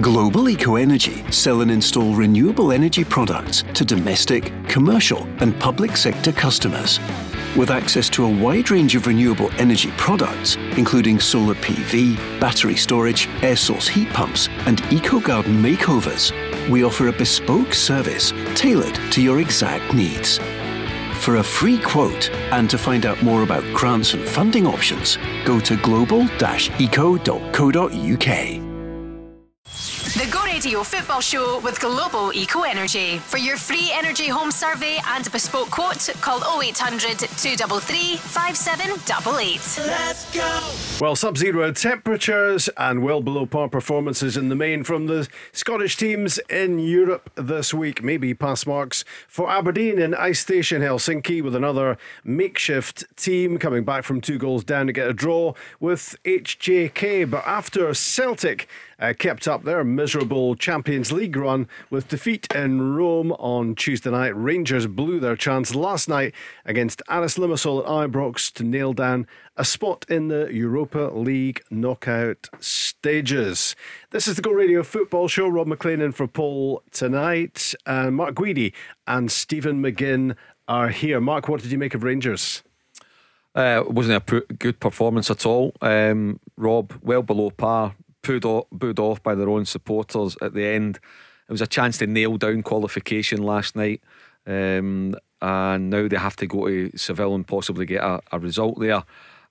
Global Eco Energy sell and install renewable energy products to domestic, commercial, and public sector customers. With access to a wide range of renewable energy products, including solar PV, battery storage, air source heat pumps, and eco garden makeovers, we offer a bespoke service tailored to your exact needs. For a free quote and to find out more about grants and funding options, go to global-eco.co.uk. The Radio Football Show with Global Eco Energy. For your free energy home survey and bespoke quote, call 0800 233 5788. Let's go! Well, sub zero temperatures and well below par performances in the main from the Scottish teams in Europe this week. Maybe pass marks for Aberdeen in Ice Station Helsinki with another makeshift team coming back from two goals down to get a draw with HJK. But after Celtic, uh, kept up their miserable Champions League run with defeat in Rome on Tuesday night. Rangers blew their chance last night against Aris Limassol at Ibrox to nail down a spot in the Europa League knockout stages. This is the Go Radio Football Show. Rob Maclean in for Paul tonight. And Mark Guidi and Stephen McGinn are here. Mark, what did you make of Rangers? Uh, wasn't a good performance at all. Um, Rob, well below par booed off, booed off by their own supporters at the end. It was a chance to nail down qualification last night. Um, and now they have to go to Seville and possibly get a, a result there.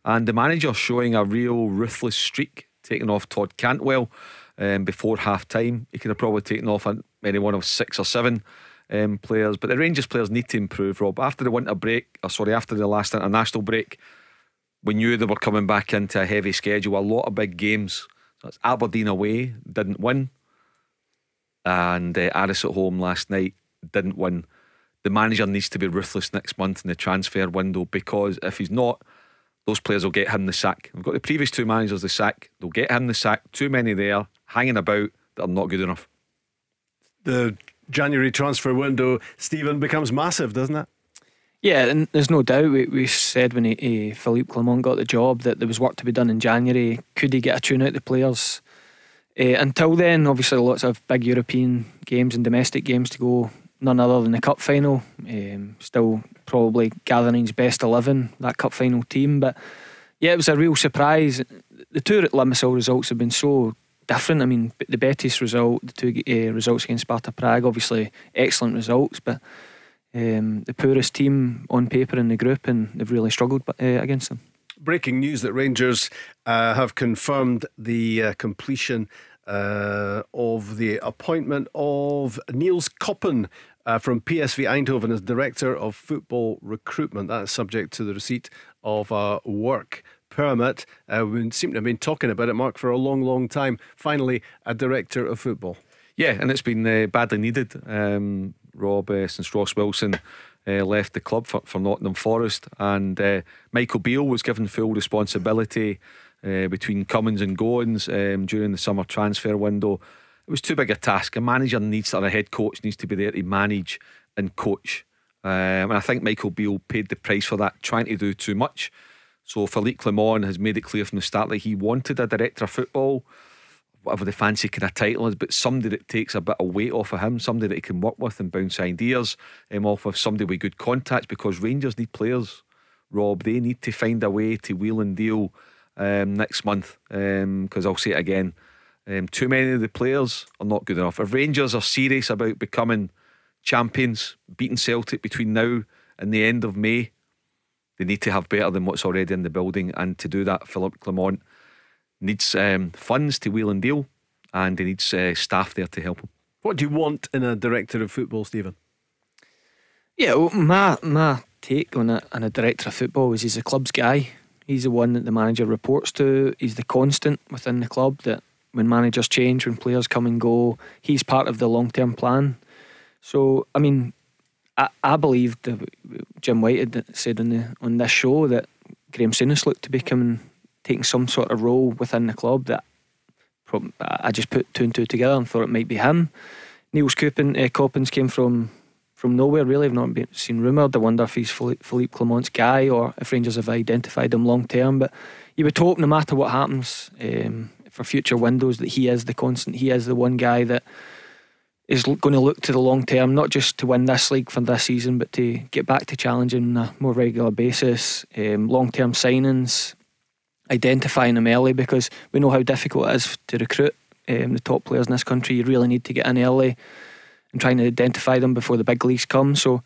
And the manager showing a real ruthless streak, taking off Todd Cantwell um, before half time. He could have probably taken off any one of six or seven um, players. But the Rangers players need to improve, Rob. After the winter break, or sorry, after the last international break, we knew they were coming back into a heavy schedule, a lot of big games. That's Aberdeen away, didn't win. And uh, Aris at home last night, didn't win. The manager needs to be ruthless next month in the transfer window because if he's not, those players will get him the sack. We've got the previous two managers the sack. They'll get him the sack. Too many there hanging about that are not good enough. The January transfer window, Stephen, becomes massive, doesn't it? Yeah, and there's no doubt. We, we said when he, he, Philippe Clement got the job that there was work to be done in January. Could he get a tune out the players? Uh, until then, obviously, lots of big European games and domestic games to go. None other than the cup final. Um, still probably gathering his best eleven that cup final team. But yeah, it was a real surprise. The two Limassol results have been so different. I mean, the Betis result, the two uh, results against Sparta Prague, obviously excellent results, but um, the poorest team on paper in the group, and they've really struggled uh, against them. Breaking news that Rangers uh, have confirmed the uh, completion uh, of the appointment of Nils Koppen uh, from PSV Eindhoven as Director of Football Recruitment. That is subject to the receipt of a work permit. Uh, we seem to have been talking about it, Mark, for a long, long time. Finally, a Director of Football. Yeah, and it's been uh, badly needed. Um, Rob uh, since Ross Wilson uh, left the club for, for Nottingham Forest, and uh, Michael Beale was given full responsibility uh, between comings and goings um, during the summer transfer window. It was too big a task. A manager needs, or a head coach needs to be there to manage and coach. Um, and I think Michael Beale paid the price for that, trying to do too much. So Philippe Clement has made it clear from the start that he wanted a director of football whatever the fancy kind of title is, but somebody that takes a bit of weight off of him, somebody that he can work with and bounce ideas um, off of, somebody with good contacts because Rangers need players. Rob, they need to find a way to wheel and deal um, next month because um, I'll say it again. Um, too many of the players are not good enough. If Rangers are serious about becoming champions, beating Celtic between now and the end of May, they need to have better than what's already in the building. And to do that, Philippe Clement needs um, funds to wheel and deal, and he needs uh, staff there to help him. What do you want in a director of football, Stephen? Yeah, well, my my take on a, on a director of football is he's a club's guy. He's the one that the manager reports to. He's the constant within the club that when managers change, when players come and go, he's part of the long term plan. So, I mean, I, I believe that Jim White had said on the on this show that Graham Souness looked to be coming taking some sort of role within the club that I just put two and two together and thought it might be him. Nils Koppen, uh, Coppens came from from nowhere really. I've not been seen rumoured. I wonder if he's Philippe Clement's guy or if Rangers have identified him long term. But you would hope no matter what happens, um, for future windows that he is the constant. He is the one guy that is going to look to the long term, not just to win this league for this season, but to get back to challenging on a more regular basis. Um, long term signings, identifying them early because we know how difficult it is to recruit um, the top players in this country. You really need to get in early and trying to identify them before the big leagues come. So,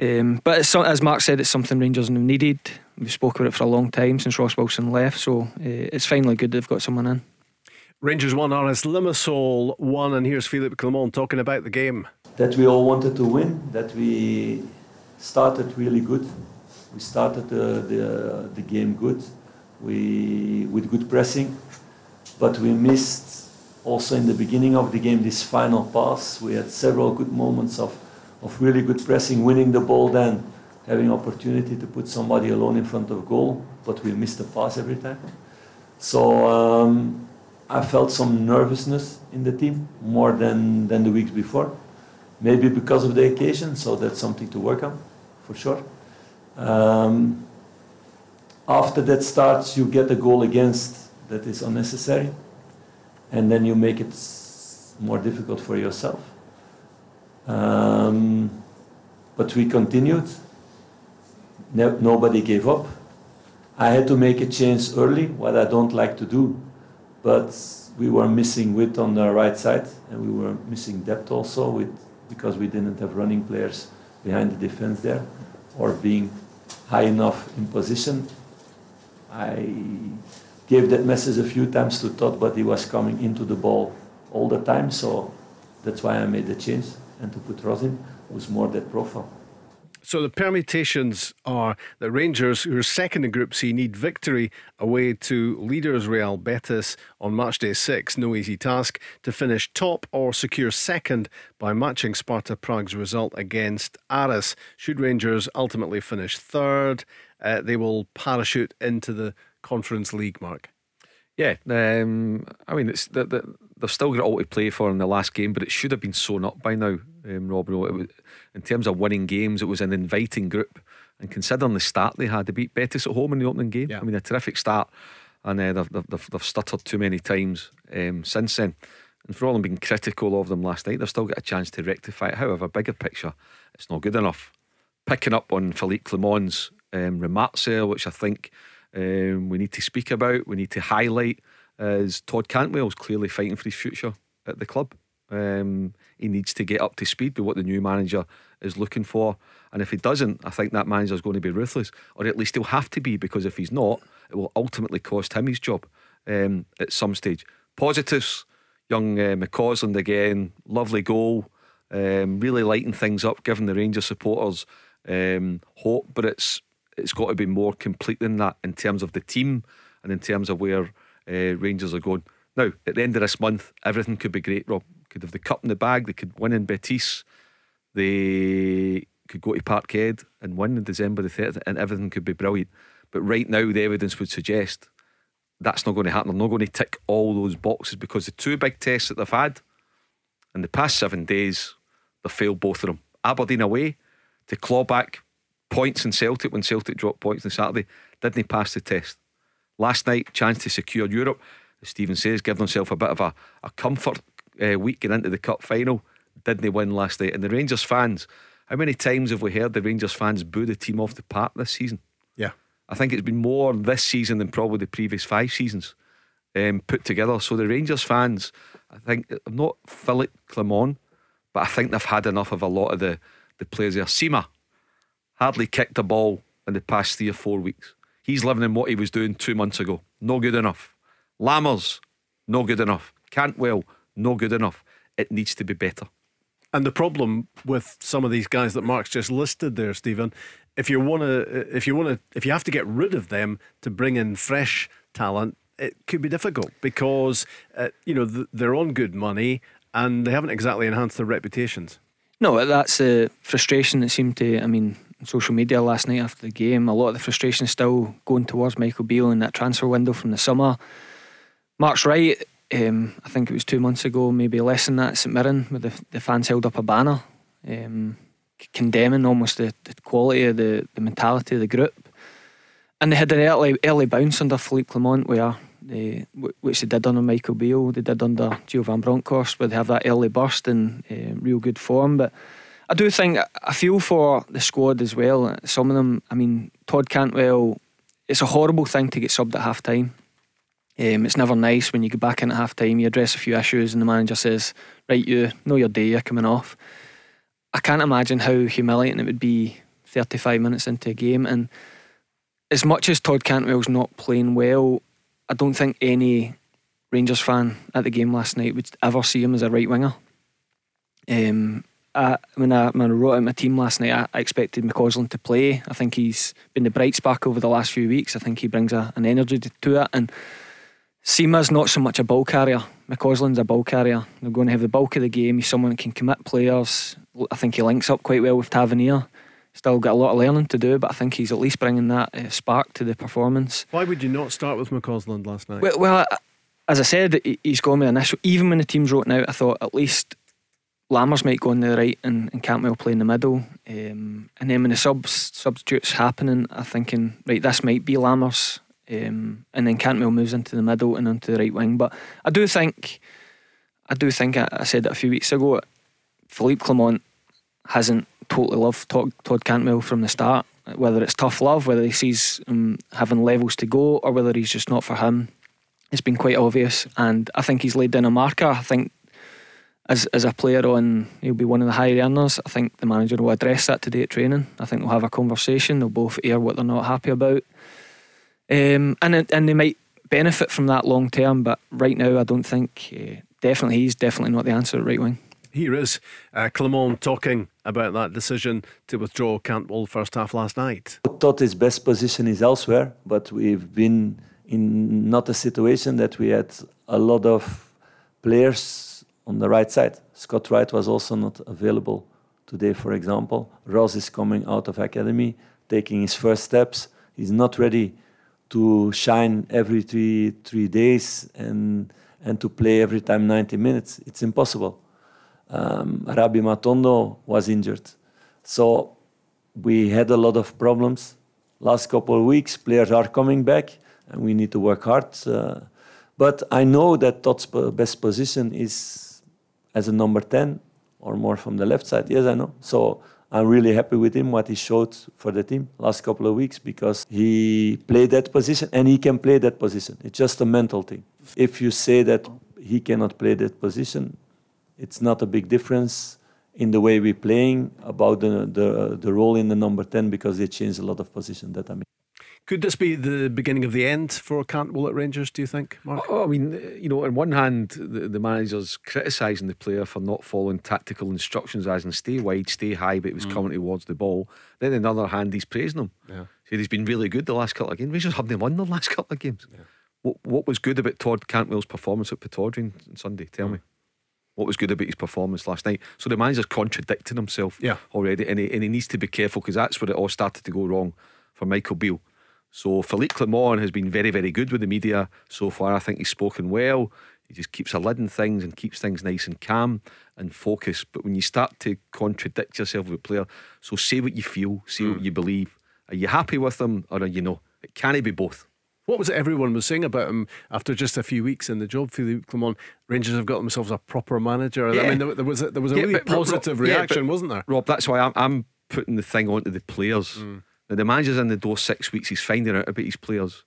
um, but as Mark said, it's something Rangers have needed. We've spoken about it for a long time since Ross Wilson left, so uh, it's finally good they've got someone in. Rangers won, Aris Limassol won, and here's Philippe Clement talking about the game. That we all wanted to win, that we started really good. We started the, the, the game good, we, with good pressing, but we missed also in the beginning of the game this final pass. We had several good moments of, of really good pressing, winning the ball, then having opportunity to put somebody alone in front of goal, but we missed the pass every time. So um, I felt some nervousness in the team more than, than the weeks before. Maybe because of the occasion, so that's something to work on for sure. Um, after that starts, you get a goal against that is unnecessary, and then you make it more difficult for yourself. Um, but we continued. No, nobody gave up. I had to make a change early, what I don't like to do but we were missing width on the right side, and we were missing depth also with because we didn't have running players behind the defense there, or being high enough in position. I gave that message a few times to Todd, but he was coming into the ball all the time, so that's why I made the change and to put Ross in, who's more that profile. So the permutations are that Rangers, who are second in Group C, need victory away to leaders Real Betis on match day six. No easy task to finish top or secure second by matching Sparta Prague's result against Aris. Should Rangers ultimately finish third, uh, they will parachute into the Conference League. Mark. Yeah, um, I mean, it's the, the, they've still got all to play for in the last game, but it should have been sewn up by now, um, Rob. It in terms of winning games, it was an inviting group. And considering the start they had, they beat Betis at home in the opening game. Yeah. I mean, a terrific start. And uh, they've, they've, they've, stuttered too many times um, since then. And for all I'm being critical of them last night, they've still got a chance to rectify it. However, bigger picture, it's not good enough. Picking up on Philippe Clement's um, remarks there, which I think um, we need to speak about, we need to highlight, is Todd Cantwell's clearly fighting for his future at the club. Um, he needs to get up to speed with what the new manager is looking for. And if he doesn't, I think that manager is going to be ruthless, or at least he'll have to be, because if he's not, it will ultimately cost him his job um, at some stage. Positives, young uh, McCausland again, lovely goal, um, really lighting things up, giving the Rangers supporters um, hope. But it's it's got to be more complete than that in terms of the team and in terms of where uh, Rangers are going. Now, at the end of this month, everything could be great, Rob could have the cup in the bag. They could win in Betis. They could go to Parkhead and win in December the 30th, and everything could be brilliant. But right now, the evidence would suggest that's not going to happen. They're not going to tick all those boxes because the two big tests that they've had in the past seven days, they've failed both of them. Aberdeen away to claw back points in Celtic when Celtic dropped points on Saturday, didn't they pass the test. Last night, chance to secure Europe. As Stephen says, give themselves a bit of a, a comfort uh, week getting into the cup final. Didn't they win last night? And the Rangers fans, how many times have we heard the Rangers fans boo the team off the park this season? Yeah. I think it's been more this season than probably the previous five seasons um, put together. So the Rangers fans, I think, I'm not Philippe Clement, but I think they've had enough of a lot of the, the players there. Sima hardly kicked a ball in the past three or four weeks. He's living in what he was doing two months ago. No good enough. Lammers, no good enough. Cantwell, no good enough. It needs to be better. And the problem with some of these guys that Mark's just listed there, Stephen, if you want to, if you want to, if you have to get rid of them to bring in fresh talent, it could be difficult because uh, you know they're on good money and they haven't exactly enhanced their reputations. No, that's a frustration that seemed to. I mean, social media last night after the game, a lot of the frustration is still going towards Michael Beale in that transfer window from the summer. Mark's right um, I think it was two months ago, maybe less than that, St Mirren, where the, the fans held up a banner um, condemning almost the, the quality of the, the mentality of the group. And they had an early, early bounce under Philippe Clement where they, which they did under Michael Beale, they did under Gio Van Bronckhorst, where they have that early burst and uh, real good form. But I do think I feel for the squad as well. Some of them, I mean, Todd Cantwell. It's a horrible thing to get subbed at half time. Um, it's never nice when you get back in at half time, you address a few issues, and the manager says, Right, you know your day, you're coming off. I can't imagine how humiliating it would be 35 minutes into a game. And as much as Todd Cantwell's not playing well, I don't think any Rangers fan at the game last night would ever see him as a right winger. Um, I, when, I, when I wrote out my team last night, I, I, expected McCausland to play. I think he's been the bright spark over the last few weeks. I think he brings a, an energy to it. And Sima's not so much a ball carrier. McCausland's a ball carrier. They're going to have the bulk of the game. He's someone that can commit players. I think he links up quite well with Tavernier. Still got a lot of learning to do, but I think he's at least bringing that uh, spark to the performance. Why would you not start with McCausland last night? Well, well as I said, he's gone with initial. Even when the team's wrote out, I thought at least Lammers might go on the right and, and Cantwell play in the middle. Um, and then when the subs substitutes happening, I'm thinking, right, this might be Lammers. Um, and then Cantwell moves into the middle and onto the right wing. But I do think, I do think I, I said it a few weeks ago. Philippe Clement hasn't totally loved Todd, Todd Cantwell from the start. Whether it's tough love, whether he sees him having levels to go, or whether he's just not for him, it's been quite obvious. And I think he's laid down a marker. I think as as a player on, he'll be one of the higher earners. I think the manager will address that today at training. I think they'll have a conversation. They'll both air what they're not happy about, um, and and they might benefit from that long term. But right now, I don't think. Uh, definitely, he's definitely not the answer at right wing. Here is uh, Clement talking about that decision to withdraw Cantwell first half last night. I thought his best position is elsewhere, but we've been in not a situation that we had a lot of players on the right side. Scott Wright was also not available today, for example. Ross is coming out of academy, taking his first steps. He's not ready to shine every three three days and and to play every time 90 minutes. It's impossible um, Rabbi Matondo was injured. So we had a lot of problems. Last couple of weeks, players are coming back, and we need to work hard. Uh, but I know that Todd's best position is as a number 10 or more from the left side. Yes, I know. So I'm really happy with him, what he showed for the team last couple of weeks, because he played that position and he can play that position. It's just a mental thing. If you say that he cannot play that position, it's not a big difference in the way we're playing about the, the, the role in the number 10 because they changed a lot of position that I mean. Could this be the beginning of the end for Cantwell at Rangers, do you think, Mark? Oh, I mean, you know, on one hand, the, the manager's criticising the player for not following tactical instructions as in stay wide, stay high, but it was mm. coming towards the ball. Then on the other hand, he's praising him. Yeah. Said he's been really good the last couple of games. Rangers haven't won the last couple of games. Yeah. What, what was good about Todd Cantwell's performance at Pittodrie on Sunday? Tell mm. me what was good about his performance last night. So the manager's contradicting himself yeah. already, and he, and he needs to be careful because that's where it all started to go wrong for Michael Beale. So Philippe Clement has been very, very good with the media so far. I think he's spoken well. He just keeps a lid on things and keeps things nice and calm and focused. But when you start to contradict yourself with a player, so say what you feel, say mm. what you believe. Are you happy with them or are you not? It can't be both. What was it everyone was saying about him after just a few weeks in the job? Philippe Clement, Rangers have got themselves a proper manager. Yeah. I mean, there, there was a, there was a yeah, really positive Rob, reaction, yeah, wasn't there? Rob, that's why I'm, I'm putting the thing onto the players. Mm. Now, the manager's in the door six weeks. He's finding out about his players,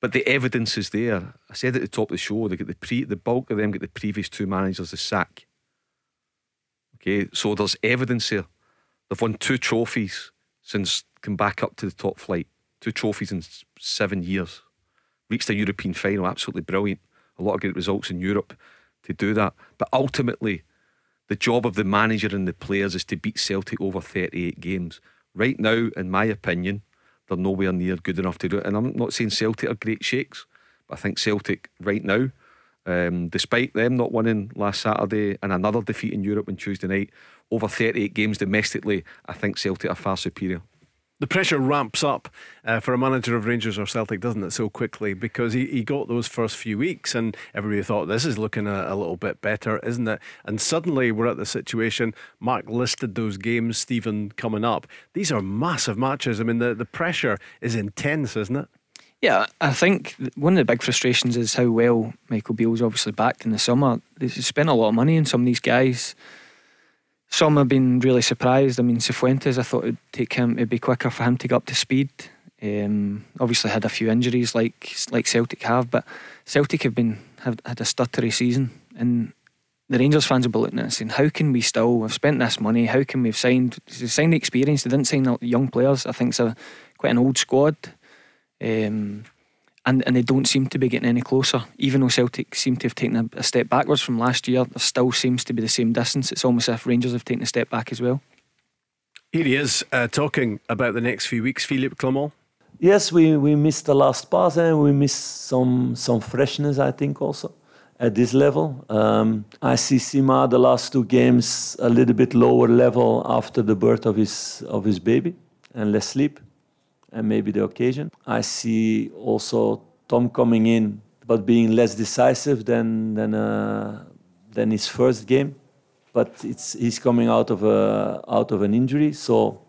but the evidence is there. I said at the top of the show, they get the pre, the bulk of them get the previous two managers the sack. Okay, so there's evidence here. They've won two trophies since come back up to the top flight. Two trophies in seven years reached a European final, absolutely brilliant. A lot of great results in Europe to do that. But ultimately, the job of the manager and the players is to beat Celtic over 38 games. Right now, in my opinion, they're nowhere near good enough to do it. And I'm not saying Celtic are great shakes, but I think Celtic right now, um, despite them not winning last Saturday and another defeat in Europe on Tuesday night, over 38 games domestically, I think Celtic are far superior the pressure ramps up uh, for a manager of Rangers or Celtic, doesn't it, so quickly? Because he, he got those first few weeks and everybody thought this is looking a, a, little bit better, isn't it? And suddenly we're at the situation. Mark listed those games, Stephen, coming up. These are massive matches. I mean, the, the pressure is intense, isn't it? Yeah, I think one of the big frustrations is how well Michael Beale's obviously backed in the summer. They spent a lot of money on some of these guys. Some have been really surprised. I mean, Cifuentes, I thought it'd take him, it'd be quicker for him to get up to speed. Um, obviously had a few injuries like like Celtic have, but Celtic have been have had a stuttery season, and the Rangers fans will be looking at it saying, "How can we still? have spent this money. How can we've signed signed the experience? They didn't sign young players. I think it's a quite an old squad." Um, and, and they don't seem to be getting any closer. Even though Celtic seem to have taken a, a, step backwards from last year, there still seems to be the same distance. It's almost as if Rangers have taken a step back as well. Here he is uh, talking about the next few weeks, Philippe Clement. Yes, we, we missed the last pass and we missed some some freshness, I think, also at this level. Um, I see Sima the last two games a little bit lower level after the birth of his of his baby and less sleep and maybe the occasion. I see also Tom coming in, but being less decisive than than uh, than his first game. But it's he's coming out of a out of an injury, so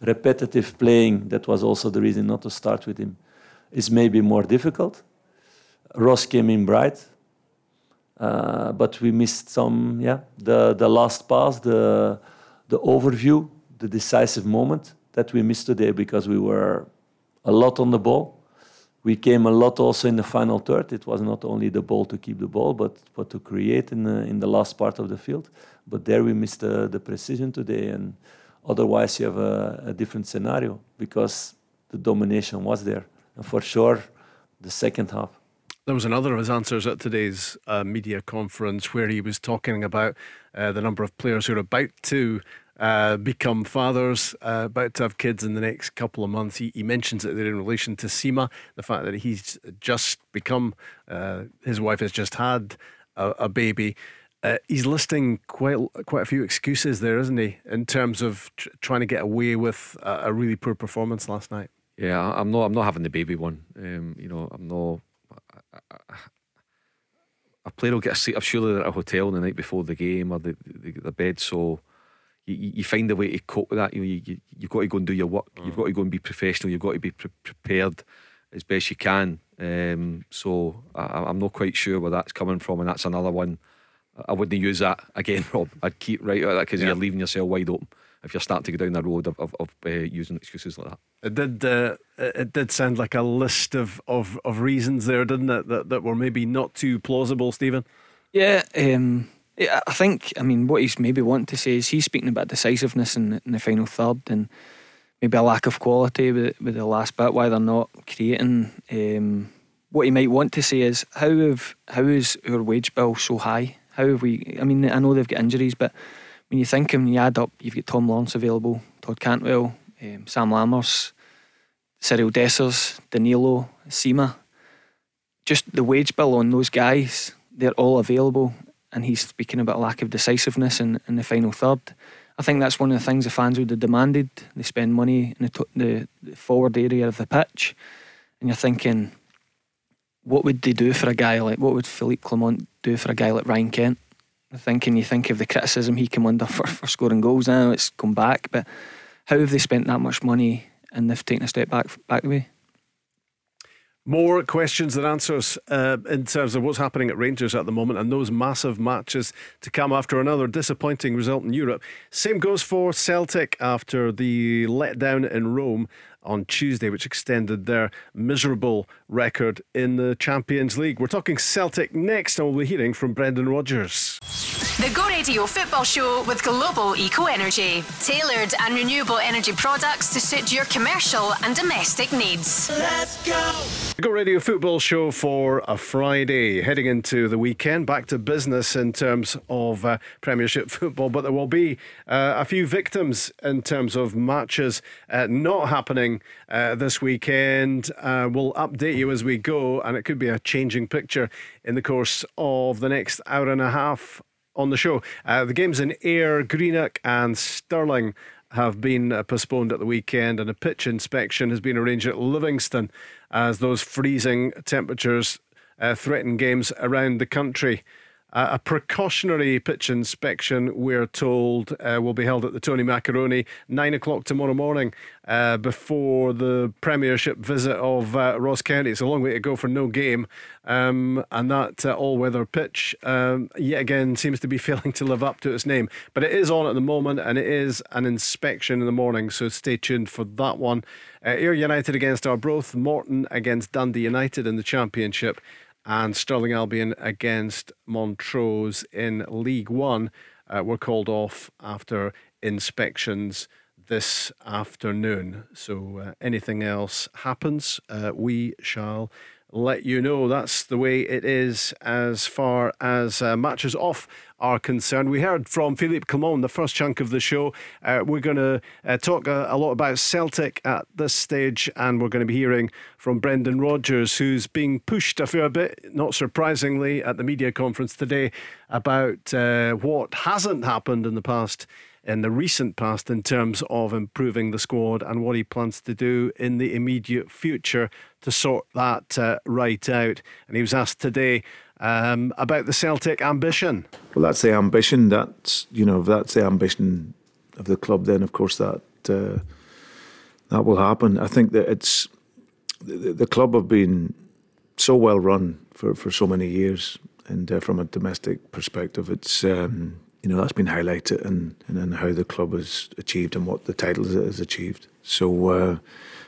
repetitive playing. That was also the reason not to start with him. Is maybe more difficult. Ross came in bright, uh, but we missed some. Yeah, the the last pass, the the overview, the decisive moment that we missed today because we were a lot on the ball. We came a lot also in the final third. It was not only the ball to keep the ball, but but to create in the in the last part of the field. But there we missed the, the precision today, and otherwise you have a, a different scenario because the domination was there, and for sure, the second half. There was another of his answers at today's uh, media conference where he was talking about uh, the number of players who are about to uh, become fathers, uh, about to have kids in the next couple of months. He, he mentions it there in relation to Sima, the fact that he's just become, uh, his wife has just had a, a baby. Uh, he's listing quite quite a few excuses there, isn't he, in terms of tr- trying to get away with a, a, really poor performance last night. Yeah, I'm not. I'm not having the baby one. Um, you know, I'm not. A player will get a seat. I'm sure they're at a hotel the night before the game or the, the, the bed, so you, you find a way to cope with that. You, you, you've got to go and do your work. Mm. You've got to go and be professional. You've got to be pre- prepared as best you can. Um, so I, am not quite sure where that's coming from, and that's another one. I wouldn't use that again, Rob. I'd keep right out of that because yeah. you're leaving yourself wide open if you're starting to go down the road of, of, of uh, using excuses like that. It did. Uh, it did sound like a list of, of, of reasons there, didn't it? That that were maybe not too plausible, Stephen. Yeah. Um, yeah, I think, I mean, what he's maybe wanting to say is he's speaking about decisiveness in, in the final third and maybe a lack of quality with, with the last bit, why they're not creating. Um, what he might want to say is how have how is our wage bill so high? How have we? I mean, I know they've got injuries, but when you think and you add up, you've got Tom Lawrence available, Todd Cantwell, um, Sam Lammers, Cyriel Dessers, Danilo, Sima. Just the wage bill on those guys, they're all available and he's speaking about a lack of decisiveness in, in the final third. I think that's one of the things the fans would have demanded. They spend money in the, the, forward area of the pitch, and you're thinking, what would they do for a guy like what would Philippe Clement do for a guy like Ryan Kent? I thinking you think of the criticism he came under for, for scoring goals. Now it's come back, but how have they spent that much money and they've taken a step back back the way? More questions than answers uh, in terms of what's happening at Rangers at the moment and those massive matches to come after another disappointing result in Europe. Same goes for Celtic after the letdown in Rome on Tuesday, which extended their miserable record in the Champions League. We're talking Celtic next, and we'll be hearing from Brendan Rodgers. The Go Radio Football Show with Global Eco Energy. Tailored and renewable energy products to suit your commercial and domestic needs. Let's go! The Go Radio Football Show for a Friday. Heading into the weekend, back to business in terms of uh, Premiership football, but there will be uh, a few victims in terms of matches uh, not happening uh, this weekend. Uh, we'll update you as we go, and it could be a changing picture in the course of the next hour and a half on the show. Uh, the games in Ayr, Greenock, and Stirling have been uh, postponed at the weekend, and a pitch inspection has been arranged at Livingston as those freezing temperatures uh, threaten games around the country. Uh, a precautionary pitch inspection, we're told, uh, will be held at the Tony Macaroni nine o'clock tomorrow morning uh, before the Premiership visit of uh, Ross County. It's a long way to go for no game, um, and that uh, all-weather pitch um, yet again seems to be failing to live up to its name. But it is on at the moment, and it is an inspection in the morning. So stay tuned for that one. Uh, Ayr United against Arbroath, Morton against Dundee United in the Championship and Stirling Albion against Montrose in League One uh, were called off after inspections this afternoon. So, uh, anything else happens, uh, we shall let you know. That's the way it is as far as uh, matches off are concerned. We heard from Philippe Clement, the first chunk of the show. Uh, we're going to uh, talk a, a, lot about Celtic at this stage, and we're going to be hearing from Brendan Rodgers, who's being pushed a fair bit, not surprisingly, at the media conference today about uh, what hasn't happened in the past in the recent past in terms of improving the squad and what he plans to do in the immediate future to sort that uh, right out. And he was asked today um, about the Celtic ambition. Well, that's the ambition. That's you know that's the ambition of the club. Then, of course, that uh, that will happen. I think that it's the, the club have been so well run for, for so many years, and uh, from a domestic perspective, it's um, you know that's been highlighted and and how the club has achieved and what the titles it has achieved. So uh,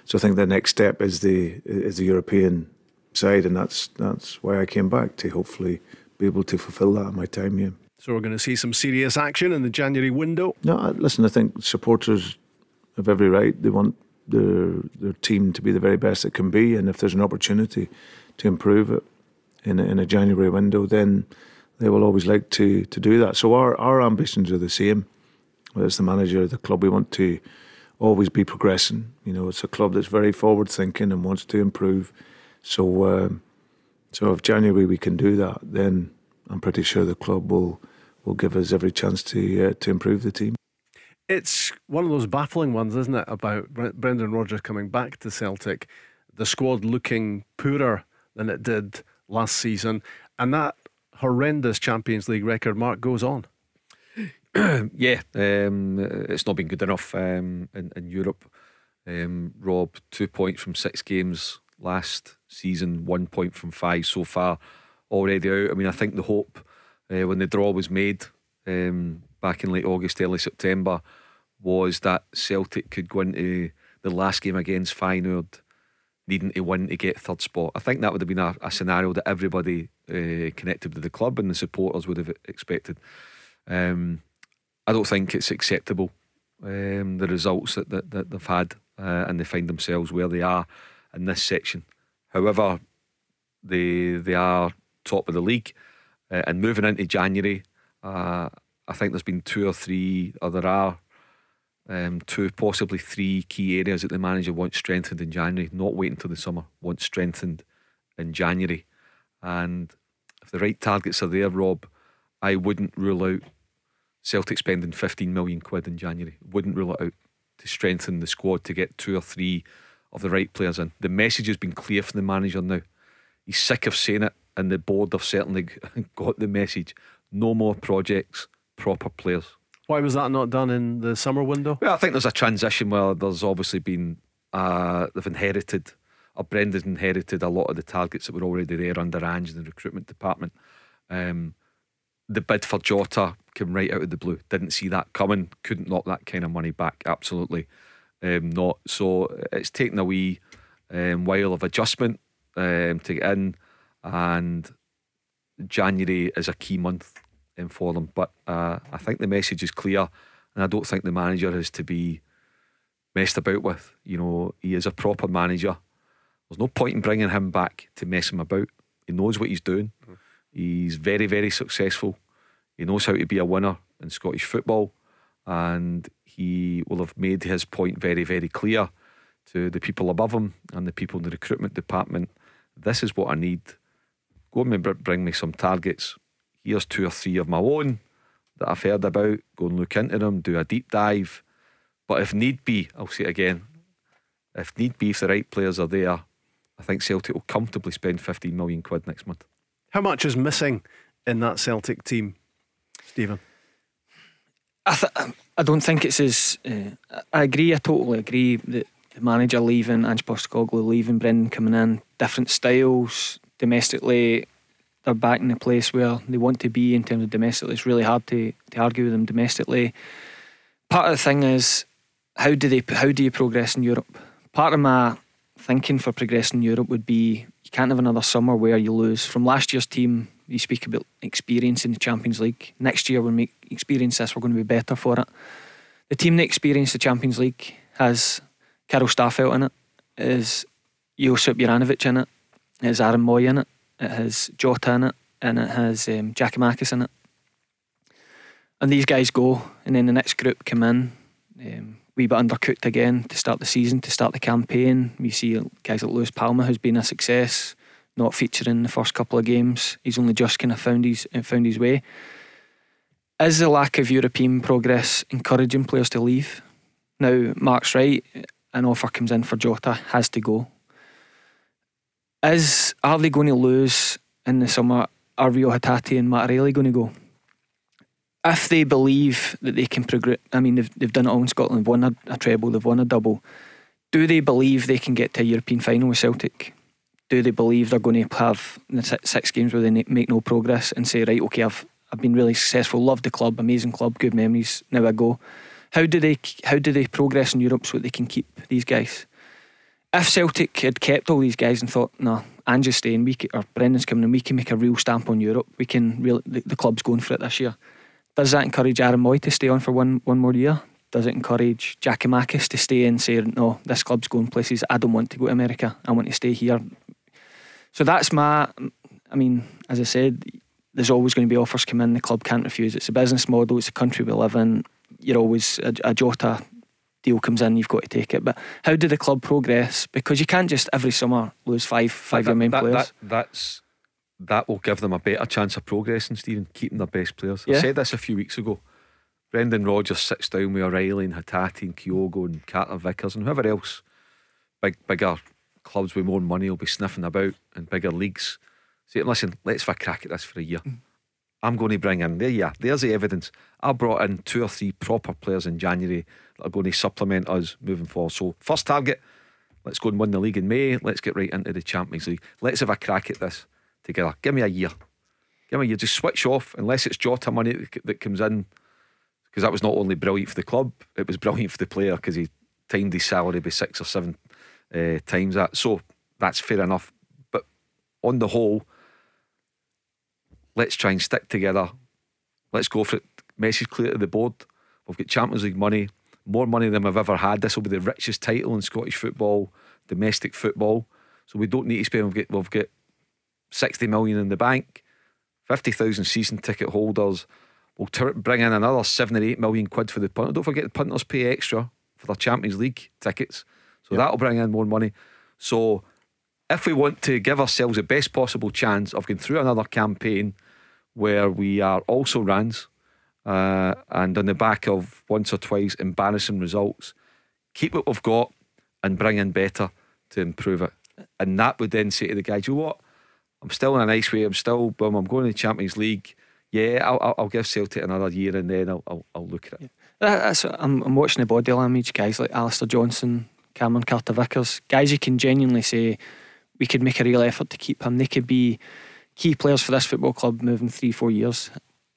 so I think the next step is the is the European side, and that's that's why I came back to hopefully be able to fulfil that in my time here. So we're going to see some serious action in the January window. No, listen, I think supporters have every right. They want their their team to be the very best it can be, and if there's an opportunity to improve it in a, in a January window, then they will always like to to do that. So our our ambitions are the same. As the manager of the club, we want to always be progressing. You know, it's a club that's very forward thinking and wants to improve. So, um, so if January we can do that, then I'm pretty sure the club will will give us every chance to uh, to improve the team. It's one of those baffling ones, isn't it, about Brendan Rodgers coming back to Celtic, the squad looking poorer than it did last season, and that horrendous Champions League record mark goes on. yeah, um, it's not been good enough um, in, in, Europe. Um, Rob, two points from six games last season, one point from five so far already out. I mean, I think the hope uh, when the draw was made um, back in late August, early September was that Celtic could go into the last game against Feyenoord needing to win to get third spot. I think that would have been a, a scenario that everybody uh, connected with the club and the supporters would have expected. Um, I don't think it's acceptable um, the results that, that, that they've had uh, and they find themselves where they are in this section. However, they they are top of the league uh, and moving into January. Uh, I think there's been two or three, or there are um, two, possibly three key areas that the manager wants strengthened in January. Not wait until the summer. Wants strengthened in January, and if the right targets are there, Rob, I wouldn't rule out Celtic spending 15 million quid in January. Wouldn't rule it out to strengthen the squad to get two or three of the right players in. The message has been clear from the manager now. He's sick of saying it, and the board have certainly got the message. No more projects, proper players. Why was that not done in the summer window? Well, I think there's a transition where there's obviously been uh, they've inherited, or Brendan's inherited a lot of the targets that were already there under Ange in the recruitment department. Um, the bid for Jota came right out of the blue. Didn't see that coming. Couldn't knock that kind of money back. Absolutely um, not. So it's taken a wee um, while of adjustment um, to get in, and January is a key month um, for them. But uh, I think the message is clear, and I don't think the manager is to be messed about with. You know, he is a proper manager. There's no point in bringing him back to mess him about. He knows what he's doing. He's very, very successful. He knows how to be a winner in Scottish football, and he will have made his point very, very clear to the people above him and the people in the recruitment department. This is what I need. Go and bring me some targets. Here's two or three of my own that I've heard about. Go and look into them, do a deep dive. But if need be, I'll say it again, if need be, if the right players are there, I think Celtic will comfortably spend 15 million quid next month. How much is missing in that Celtic team, Stephen? I, th- I don't think it's as. Uh, I agree. I totally agree that the manager leaving, Ange Postecoglou leaving, Brendan coming in, different styles domestically. They're back in the place where they want to be in terms of domestically. It's really hard to, to argue with them domestically. Part of the thing is how do they how do you progress in Europe? Part of my thinking for progressing in Europe would be you can't have another summer where you lose from last year's team. You speak about experience in the Champions League. Next year, when we experience this, we're going to be better for it. The team that experienced the Champions League has Carl Starfelt in it, is Josip Juranovic in it, is Aaron Mooy in it, it has Jota in it, and it has um, Giakoumakis in it. And these guys go, and then the next group come in. Um, wee bit undercooked again to start the season, to start the campaign. We see guys like Luis Palma, who's been a success, not featuring the first couple of games. He's only just kind of found his found his way. Is the lack of European progress encouraging players to leave? Now, Mark's right. An offer comes in for Jota, has to go. Is are they going to lose in the summer? Are Reo Hatate and Matt O'Riley going to go? if they believe that they can progress, I mean, they've, they've done it all in Scotland, won a, a treble, they've won a double. Do they believe they can get to a European final with Celtic? Do they believe they're going to have six games where they make no progress and say, right, okay, I've I've been really successful, loved the club, amazing club, good memories. Now I go. How do they how do they progress in Europe so they can keep these guys? If Celtic had kept all these guys and thought, no, Ange's staying, we can, or Brendan's coming, and we can make a real stamp on Europe. We can really the, the club's going for it this year does that encourage Aaron Mooy to stay on for one one more year? Does it encourage Giakoumakis to stay and say, no, this club's going places. I don't want to go to America. I want to stay here. So that's my. I mean, as I said, there's always going to be offers come in. The club can't refuse. It's a business model. It's a country we live in. You're always a, a Jota deal comes in, you've got to take it. But how did the club progress? Because you can't just every summer lose five five that, your main that, players. That, that's that will give them a better chance of progressing, Stephen, keeping their best players. Yeah. I said this a few weeks ago. Brendan Rodgers sits down with O'Riley and Hatate and Kyogo and Carter Vickers and whoever else, big bigger clubs with more money will be sniffing about and bigger leagues. Say, listen, let's have a crack at this for a year. Mm. I'm going to bring in there. Yeah, there's the evidence. I brought in two or three proper players in January that are going to supplement us moving forward. So first target, let's go and win the league in May. Let's get right into the Champions League. Let's have a crack at this together. Give me a year. Give me a year. Just switch off unless it's Jota money that comes in. Because that was not only brilliant for the club, it was brilliant for the player because he timed his salary by six or seven uh, times that. So that's fair enough. But on the whole, let's try and stick together. Let's go for it. Message clear to the board. We've got Champions League money, more money than we've ever had. This will be the richest title in Scottish football, domestic football. So we don't need to spend. We've got, we've got 60 million in the bank, 50,000 season ticket holders. We'll t- bring in another seven or eight million quid for the punters. Don't forget the punters pay extra for their Champions League tickets. So yep. that'll bring in more money. So if we want to give ourselves the best possible chance of going through another campaign where we are also Rans uh, and on the back of once or twice embarrassing results, keep what we've got and bring in better to improve it. And that would then say to the guys, you know what? I'm still in a nice way. I'm still, boom, I'm going to the Champions League. Yeah, I'll, I'll give Celtic another year and then I'll, I'll, I'll look at it. Yeah. I'm, I'm watching the body language, guys like Alistair Johnston, Cameron Carter Vickers, guys you can genuinely say we could make a real effort to keep him. They could be key players for this football club moving three, four years.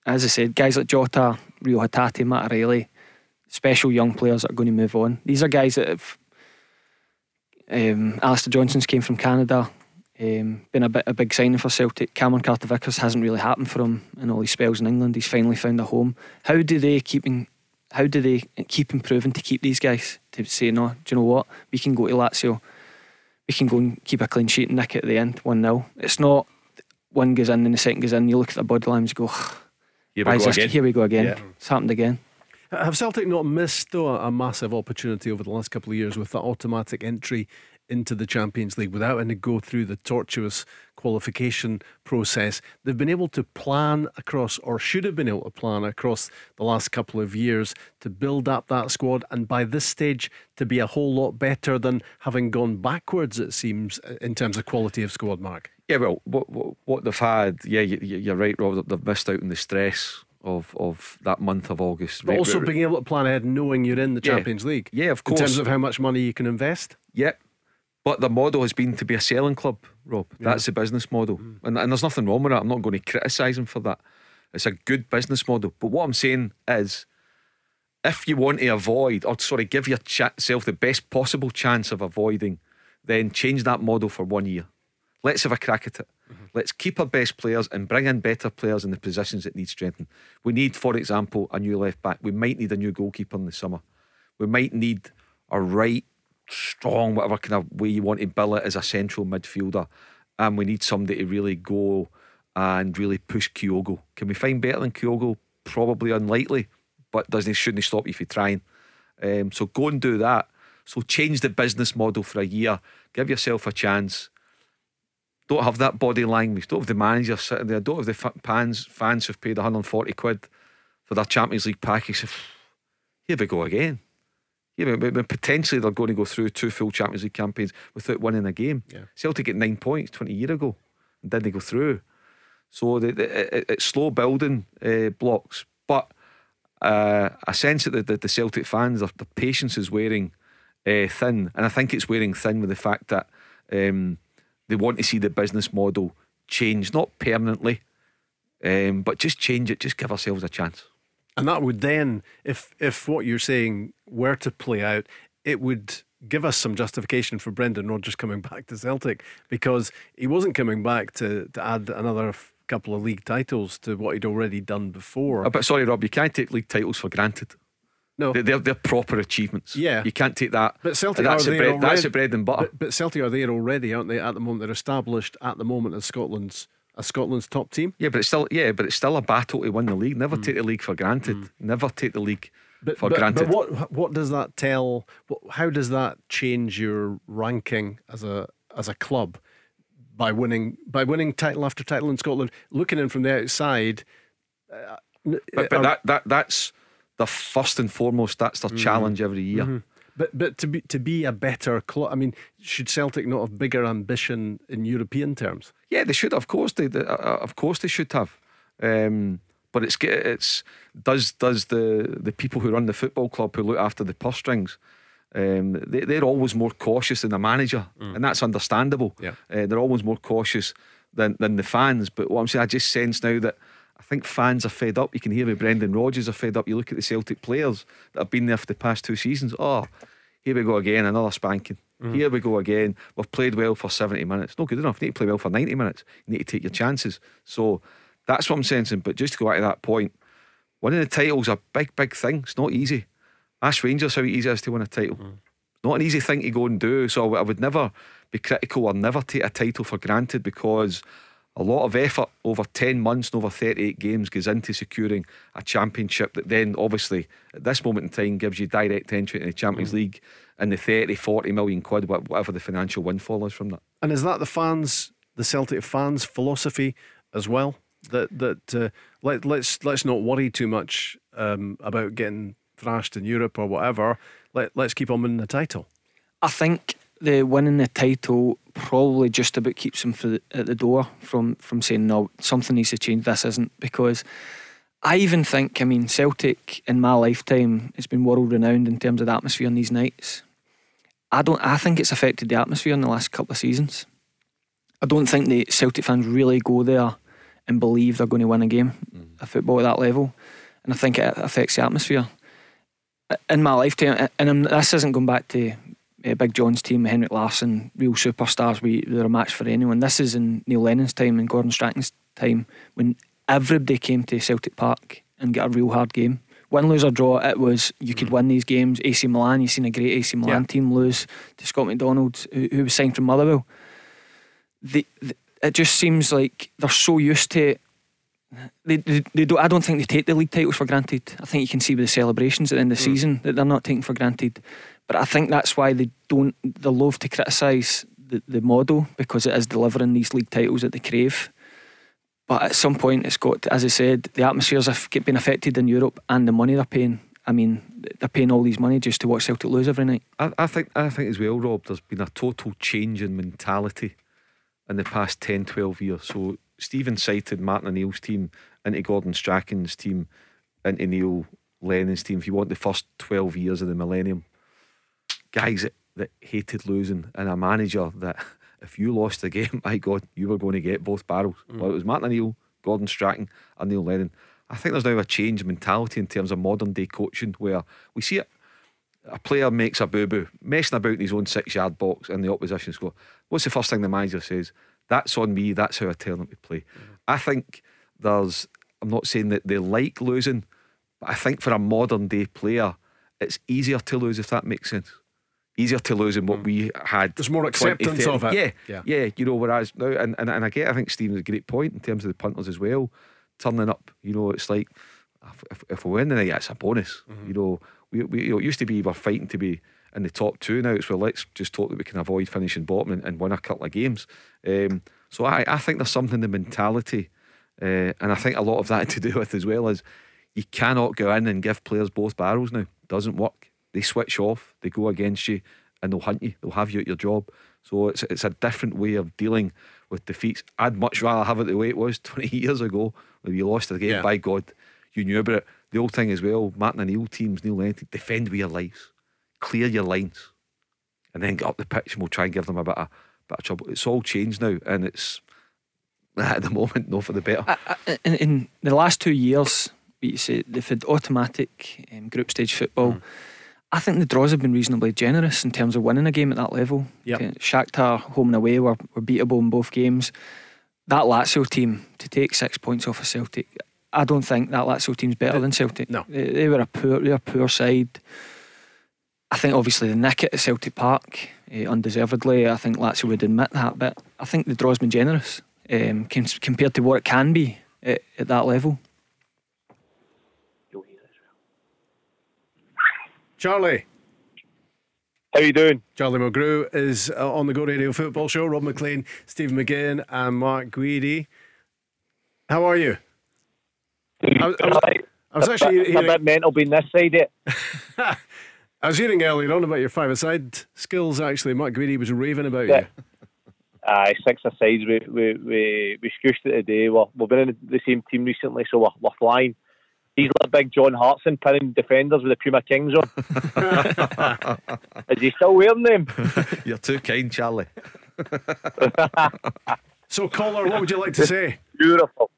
As I said, guys like Jota, Reo Hatate, Matt O'Riley, special young players that are going to move on. These are guys that have. Um, Alistair Johnston's came from Canada. Um, been a bit a big signing for Celtic. Cameron Carter Vickers hasn't really happened for him in all his spells in England. He's finally found a home. How do they keep in, How do they keep improving to keep these guys to say no? Do you know what? We can go to Lazio. We can go and keep a clean sheet and nick it at the end one 0 It's not one goes in and the second goes in. You look at the body lines, go. Here we, go again. here we go again. Yeah. It's happened again. Have Celtic not missed though a massive opportunity over the last couple of years with that automatic entry into the Champions League without having to go through the tortuous qualification process. They've been able to plan across, or should have been able to plan across the last couple of years to build up that squad, and by this stage to be a whole lot better than having gone backwards, it seems, in terms of quality of squad, Mark. Yeah, well, what, what, what they've had, yeah, you, are right, Rob. They've missed out on the stress of of that month of August. But also being able to plan ahead, knowing you're in the yeah, Champions League. Yeah, of course. In terms of how much money you can invest. Yeah. But the model has been to be a selling club, Rob. Yeah. That's the business model. Mm. And, and there's nothing wrong with that. I'm not going to criticise them for that. It's a good business model. But what I'm saying is, if you want to avoid, or sorry, give yourself the best possible chance of avoiding, then change that model for one year. Let's have a crack at it. Mm-hmm. Let's keep our best players and bring in better players in the positions that need strengthening. We need, for example, a new left back. We might need a new goalkeeper in the summer. We might need a right, strong, whatever kind of way you want to bill it as a central midfielder. And we need somebody to really go and really push Kyogo. Can we find better than Kyogo? Probably unlikely, but doesn't shouldn't stop you from trying. Um, so go and do that. So change the business model for a year. Give yourself a chance don't have that body language, don't have the manager sitting there, don't have the fans fans who've paid 140 quid for their Champions League package. Here we go again. Yeah, but potentially they're going to go through two full Champions League campaigns without winning a game. Yeah. Celtic get nine points 20 years ago, and then they go through. So the, the, it, it's slow building uh, blocks, but uh, I sense that the, the, Celtic fans, their, their patience is wearing uh, thin, and I think it's wearing thin with the fact that. Um, they want to see the business model change, not permanently, um, but just change it. Just give ourselves a chance. And that would then, if if what you're saying were to play out, it would give us some justification for Brendan Rodgers coming back to Celtic because he wasn't coming back to, to add another couple of league titles to what he'd already done before. Uh, but sorry, Rob, you can't take league titles for granted. No, they're, they're proper achievements. Yeah, you can't take that. But Celtic that's are there bread, already. That's the bread and butter. But, but, Celtic are there already, aren't they? At the moment, they're established at the moment as Scotland's as Scotland's top team. Yeah, but it's still yeah, but it's still a battle to win the league. Never mm. take the league for granted. Mm. Never take the league but, for but, granted. But what what does that tell? How does that change your ranking as a as a club by winning by winning title after title in Scotland? Looking in from the outside. Uh, but, but are, that that that's the first and foremost. That's their mm-hmm. challenge every year. Mm-hmm. But but to be to be a better club, I mean, should Celtic not have bigger ambition in European terms? Yeah, they should. Of course, they, they uh, of course they should have. Um, but it's it's does does the the people who run the football club who look after the purse strings. Um, they, they're always more cautious than the manager, mm. and that's understandable. Yeah. Uh, they're always more cautious than than the fans. But what I'm saying, I just sense now that I think fans are fed up. You can hear me, Brendan Rodgers are fed up. You look at the Celtic players that have been there for the past two seasons. Oh, here we go again, another spanking. Mm. Here we go again. We've played well for 70 minutes. Not good enough. You need to play well for 90 minutes. You need to take your chances. So that's what I'm sensing. But just to go back to that point, winning the title's a big, big thing. It's not easy. Ask Rangers how easy it is to win a title. Mm. Not an easy thing to go and do. So I would never be critical or never take a title for granted because a lot of effort over 10 months and over 38 games goes into securing a championship that then obviously at this moment in time gives you direct entry in the Champions mm. League and the 30 40 million quid whatever the financial windfall is from that. And is that the fans the Celtic fans philosophy as well? That that uh, let, let's let's not worry too much um, about getting thrashed in Europe or whatever. Let, let's keep on winning the title. I think the winning the title probably just about keeps him the, at the door from from saying no, something needs to change. This isn't because I even think I mean Celtic in my lifetime has been world renowned in terms of the atmosphere on these nights. I don't. I think it's affected the atmosphere in the last couple of seasons. I don't think the Celtic fans really go there and believe they're going to win a game mm. of football at that level, and I think it affects the atmosphere. In my lifetime, and I'm, this isn't going back to uh, Big John's team, Henrik Larsson, real superstars. We they're a match for anyone. This is in Neil Lennon's time and Gordon Strachan's time when everybody came to Celtic Park and get a real hard game. Win, lose or draw, it was you could mm. win these games. AC Milan, you've seen a great AC Milan yeah. team lose to Scott McDonald, who, who was signed from Motherwell. The, the, it just seems like they're so used to it. They, they, they don't, I don't think they take the league titles for granted. I think you can see with the celebrations at the end of the mm. season that they're not taken for granted. But I think that's why they don't. They love to criticise the, the model because it is delivering these league titles that they crave. But at some point, it's got, as I said, the atmospheres have been affected in Europe and the money they're paying. I mean, they're paying all these money just to watch Celtic lose every night. I, I think I think as well, Rob, there's been a total change in mentality in the past 10, 12 years. So Stephen cited Martin O'Neill's team into Gordon Strachan's team into Neil Lennon's team. If you want the first 12 years of the millennium, guys that, that hated losing and a manager that if you lost the game, my God, you were going to get both barrels. Mm. Well, it was Martin O'Neill, Gordon Strachan, and Neil Lennon. I think there's now a change in mentality in terms of modern day coaching where we see it. A player makes a boo boo, messing about in his own six yard box and the opposition score. What's the first thing the manager says? That's on me. That's how I tell them to play. Mm-hmm. I think there's, I'm not saying that they like losing, but I think for a modern day player, it's easier to lose if that makes sense easier to lose than what mm. we had. There's more acceptance 20, of it. Yeah, yeah, yeah, You know, whereas now, and, and, and I get, I think Stephen's a great point in terms of the punters as well, turning up. You know, it's like if, if we win, then yeah, it's a bonus. Mm-hmm. You know, we, we you know, it used to be we're fighting to be in the top two. Now it's well, let's just hope that we can avoid finishing bottom and, and win a couple of games. Um, so I, I think there's something in the mentality, uh, and I think a lot of that to do with as well as you cannot go in and give players both barrels now. Doesn't work they switch off, they go against you, and they'll hunt you. They'll have you at your job. So it's it's a different way of dealing with defeats. I'd much rather have it the way it was 20 years ago when you lost the game. Yeah. By God, you knew about it. The old thing as well, Martin O'Neill teams, Neil Lennon, defend with your lives, clear your lines, and then get up the pitch and we'll try and give them a bit of, bit of trouble. It's all changed now, and it's at the moment, no for the better. in, in the last two years, you say they've had automatic um, group stage football. Mm I think the draws have been reasonably generous in terms of winning a game at that level. Yep. Shakhtar home and away were, were beatable in both games. That Lazio team to take six points off of Celtic, I don't think that Lazio team's better than Celtic. No, they, they were a poor, they were a poor side. I think obviously the nick at Celtic Park uh, undeservedly. I think Lazio would admit that, but I think the draw's been generous um, compared to what it can be at, at that level. Charlie. How are you doing? Charlie Mulgrew is uh, on the Go Radio Football Show. Rob McLean, Stephen McGinn, and Mark Guidi. How are you? I, was, I was, I was actually a bit, hearing, a bit mental being this side it. I was hearing earlier on about your five-a-side skills. Actually, Mark Guidi was raving about yeah. you. Aye, six asides. We we we we scooshed it today. We're, we've been in the same team recently, so we're, we're flying. He's like big John Hartson pinning defenders with the Puma Kings on. Is he still wearing them? You're too kind, Charlie. so, caller, what would you like to say? Beautiful.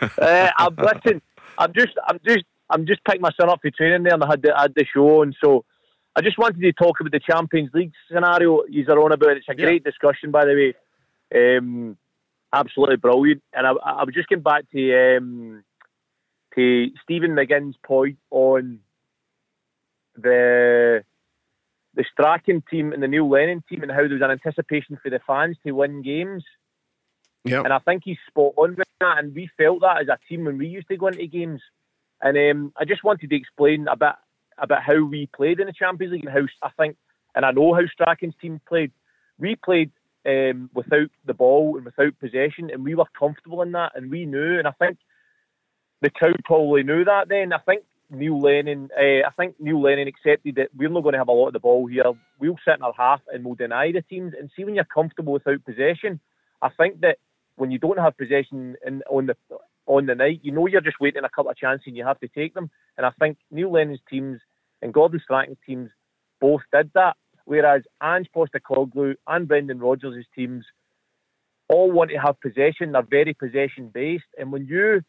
Uh, I'm listen. I'm just, I'm just, I'm just picking my son up for training there, and I had the, I had the show, and so I just wanted to talk about the Champions League scenario. He's on about. It's a great yeah. discussion, by the way. Um, absolutely brilliant. And I, I was just getting back to um, to Stephen McGinn's point on the the Strachan team and the Neil Lennon team and how there was an anticipation for the fans to win games. Yep. And I think he's spot on with that. And we felt that as a team when we used to go into games. And um, I just wanted to explain a bit about how we played in the Champions League and how I think, and I know how Strachan's team played. We played um, without the ball and without possession, and we were comfortable in that, and we knew. And I think the crowd probably knew that then. I think Neil Lennon, uh, I think Neil Lennon accepted that we're not going to have a lot of the ball here. We'll sit in our half and we'll deny the teams. And see when you're comfortable without possession, I think that when you don't have possession in, on the on the night, you know you're just waiting a couple of chances and you have to take them. And I think Neil Lennon's teams and Gordon Strachan's teams both did that. Whereas Ange Postecoglou and Brendan Rodgers' teams all want to have possession. They're very possession based. And when you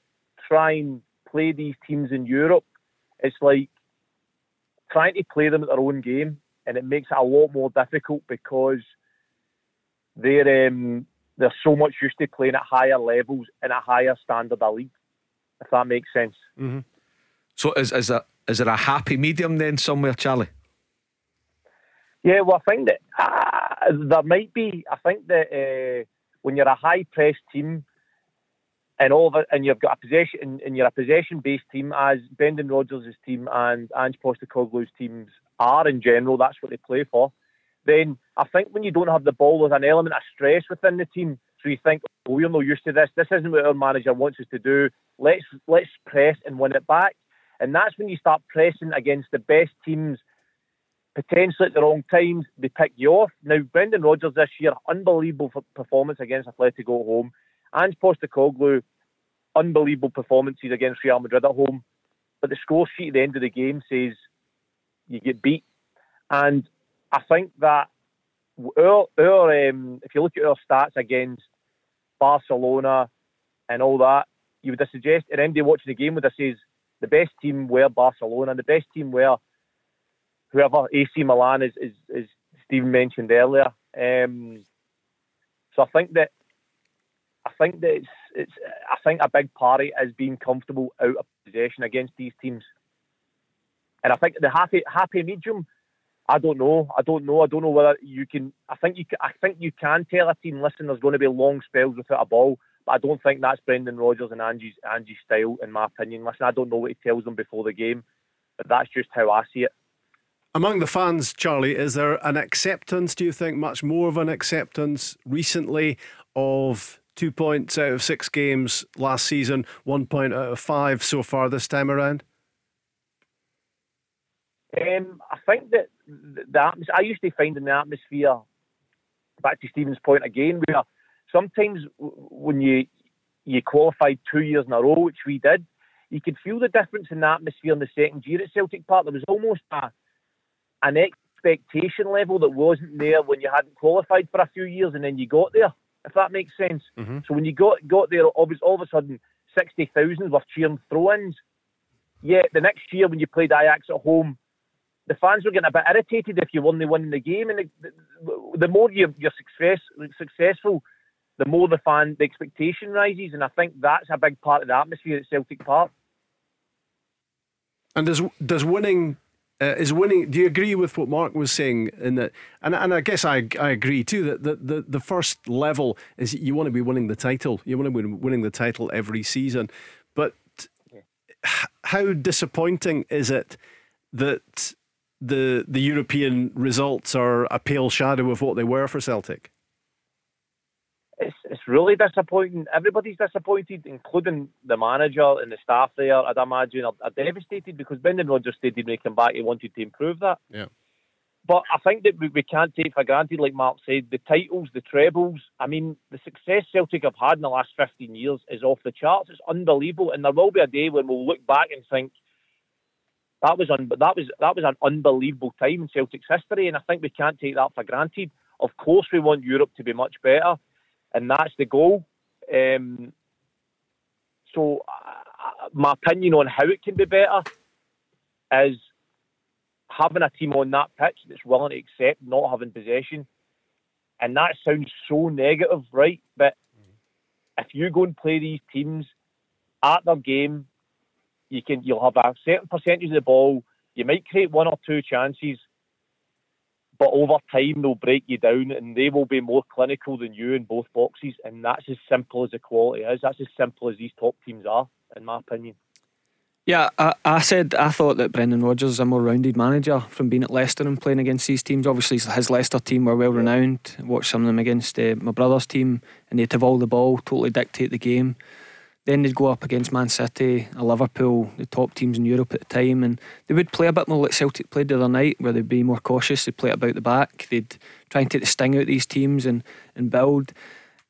try and play these teams in Europe, it's like trying to play them at their own game, and it makes it a lot more difficult because they're um, they're so much used to playing at higher levels and a higher standard of league. If that makes sense. Mm-hmm. So is is a is there a happy medium then somewhere, Charlie? Yeah, well, I think that uh, there might be. I think that uh, when you're a high press team, and all of it, and you've got a possession, and you're a possession-based team, as Brendan Rodgers' team and Ange Postecoglou's teams are in general. That's what they play for. Then I think when you don't have the ball, there's an element of stress within the team. So you think, oh, we're not used to this. This isn't what our manager wants us to do. Let's let's press and win it back. And that's when you start pressing against the best teams, potentially at the wrong times. They pick you off. Now, Brendan Rodgers this year, unbelievable performance against Atletico at home. Ange Postecoglou, unbelievable performances against Real Madrid at home. But the score sheet at the end of the game says you get beat. And I think that our, our um, if you look at our stats against Barcelona and all that, you would suggest, and anybody watching the game would have says the best team were Barcelona and the best team were whoever AC Milan is, is, is Stephen mentioned earlier. Um, so I think that I think that it's it's I think a big part is being comfortable out of possession against these teams. And I think the happy happy medium, I don't know. I don't know. I don't know whether you can. I think you. I think you can tell a team, listen, there's going to be long spells without a ball. But I don't think that's Brendan Rodgers and Ange's Ange's style, in my opinion. Listen, I don't know what he tells them before the game, but that's just how I see it. Among the fans, Charlie, is there an acceptance? Do you think much more of an acceptance recently of two points out of six games last season, one point out of five so far this time around? Um, I think that the, the I used to find in the atmosphere, back to Stephen's point again, where sometimes when you you qualified two years in a row, which we did, you could feel the difference in the atmosphere in the second year at Celtic Park. There was almost a, an expectation level that wasn't there when you hadn't qualified for a few years and then you got there, if that makes sense. Mm-hmm. So when you got got there, all of a sudden, 60,000 were cheering throw ins. Yet the next year, when you played Ajax at home, the fans were getting a bit irritated if you weren't winning the game. And the, the, the more you're, you're success, successful, the more the fan, the expectation rises. And I think that's a big part of the atmosphere at Celtic Park. And does does winning uh, is winning? Do you agree with what Mark was saying? In that, and and I guess I I agree too that the, the the first level is you want to be winning the title. You want to be winning the title every season, but yeah. how disappointing is it that the the European results are a pale shadow of what they were for Celtic? It's it's really disappointing. Everybody's disappointed, including the manager and the staff there. I'd imagine are, are devastated because Brendan Rodgers stated when he came back he wanted to improve that. Yeah. But I think that we, we can't take for granted, like Mark said, the titles, the trebles. I mean, the success Celtic have had in the last 15 years is off the charts. It's unbelievable. And there will be a day when we'll look back and think, that was un- that was that was an unbelievable time in Celtic's history, and I think we can't take that for granted. Of course, we want Europe to be much better, and that's the goal. Um, so, uh, my opinion on how it can be better is having a team on that pitch that's willing to accept not having possession. And that sounds so negative, right? But if you go and play these teams at their game you can you'll have a certain percentage of the ball. You might create one or two chances, but over time they'll break you down, and they will be more clinical than you in both boxes. And that's as simple as the quality is. That's as simple as these top teams are, in my opinion. Yeah, I, I said I thought that Brendan Rodgers is a more rounded manager from being at Leicester and playing against these teams. Obviously, his Leicester team were well renowned. Watched some of them against uh, my brother's team, and they'd have all the ball, totally dictate the game. Then they'd go up against Man City, Liverpool, the top teams in Europe at the time, and they would play a bit more like Celtic played the other night, where they'd be more cautious. They'd play it about the back. They'd try and take the sting out of these teams and, and build.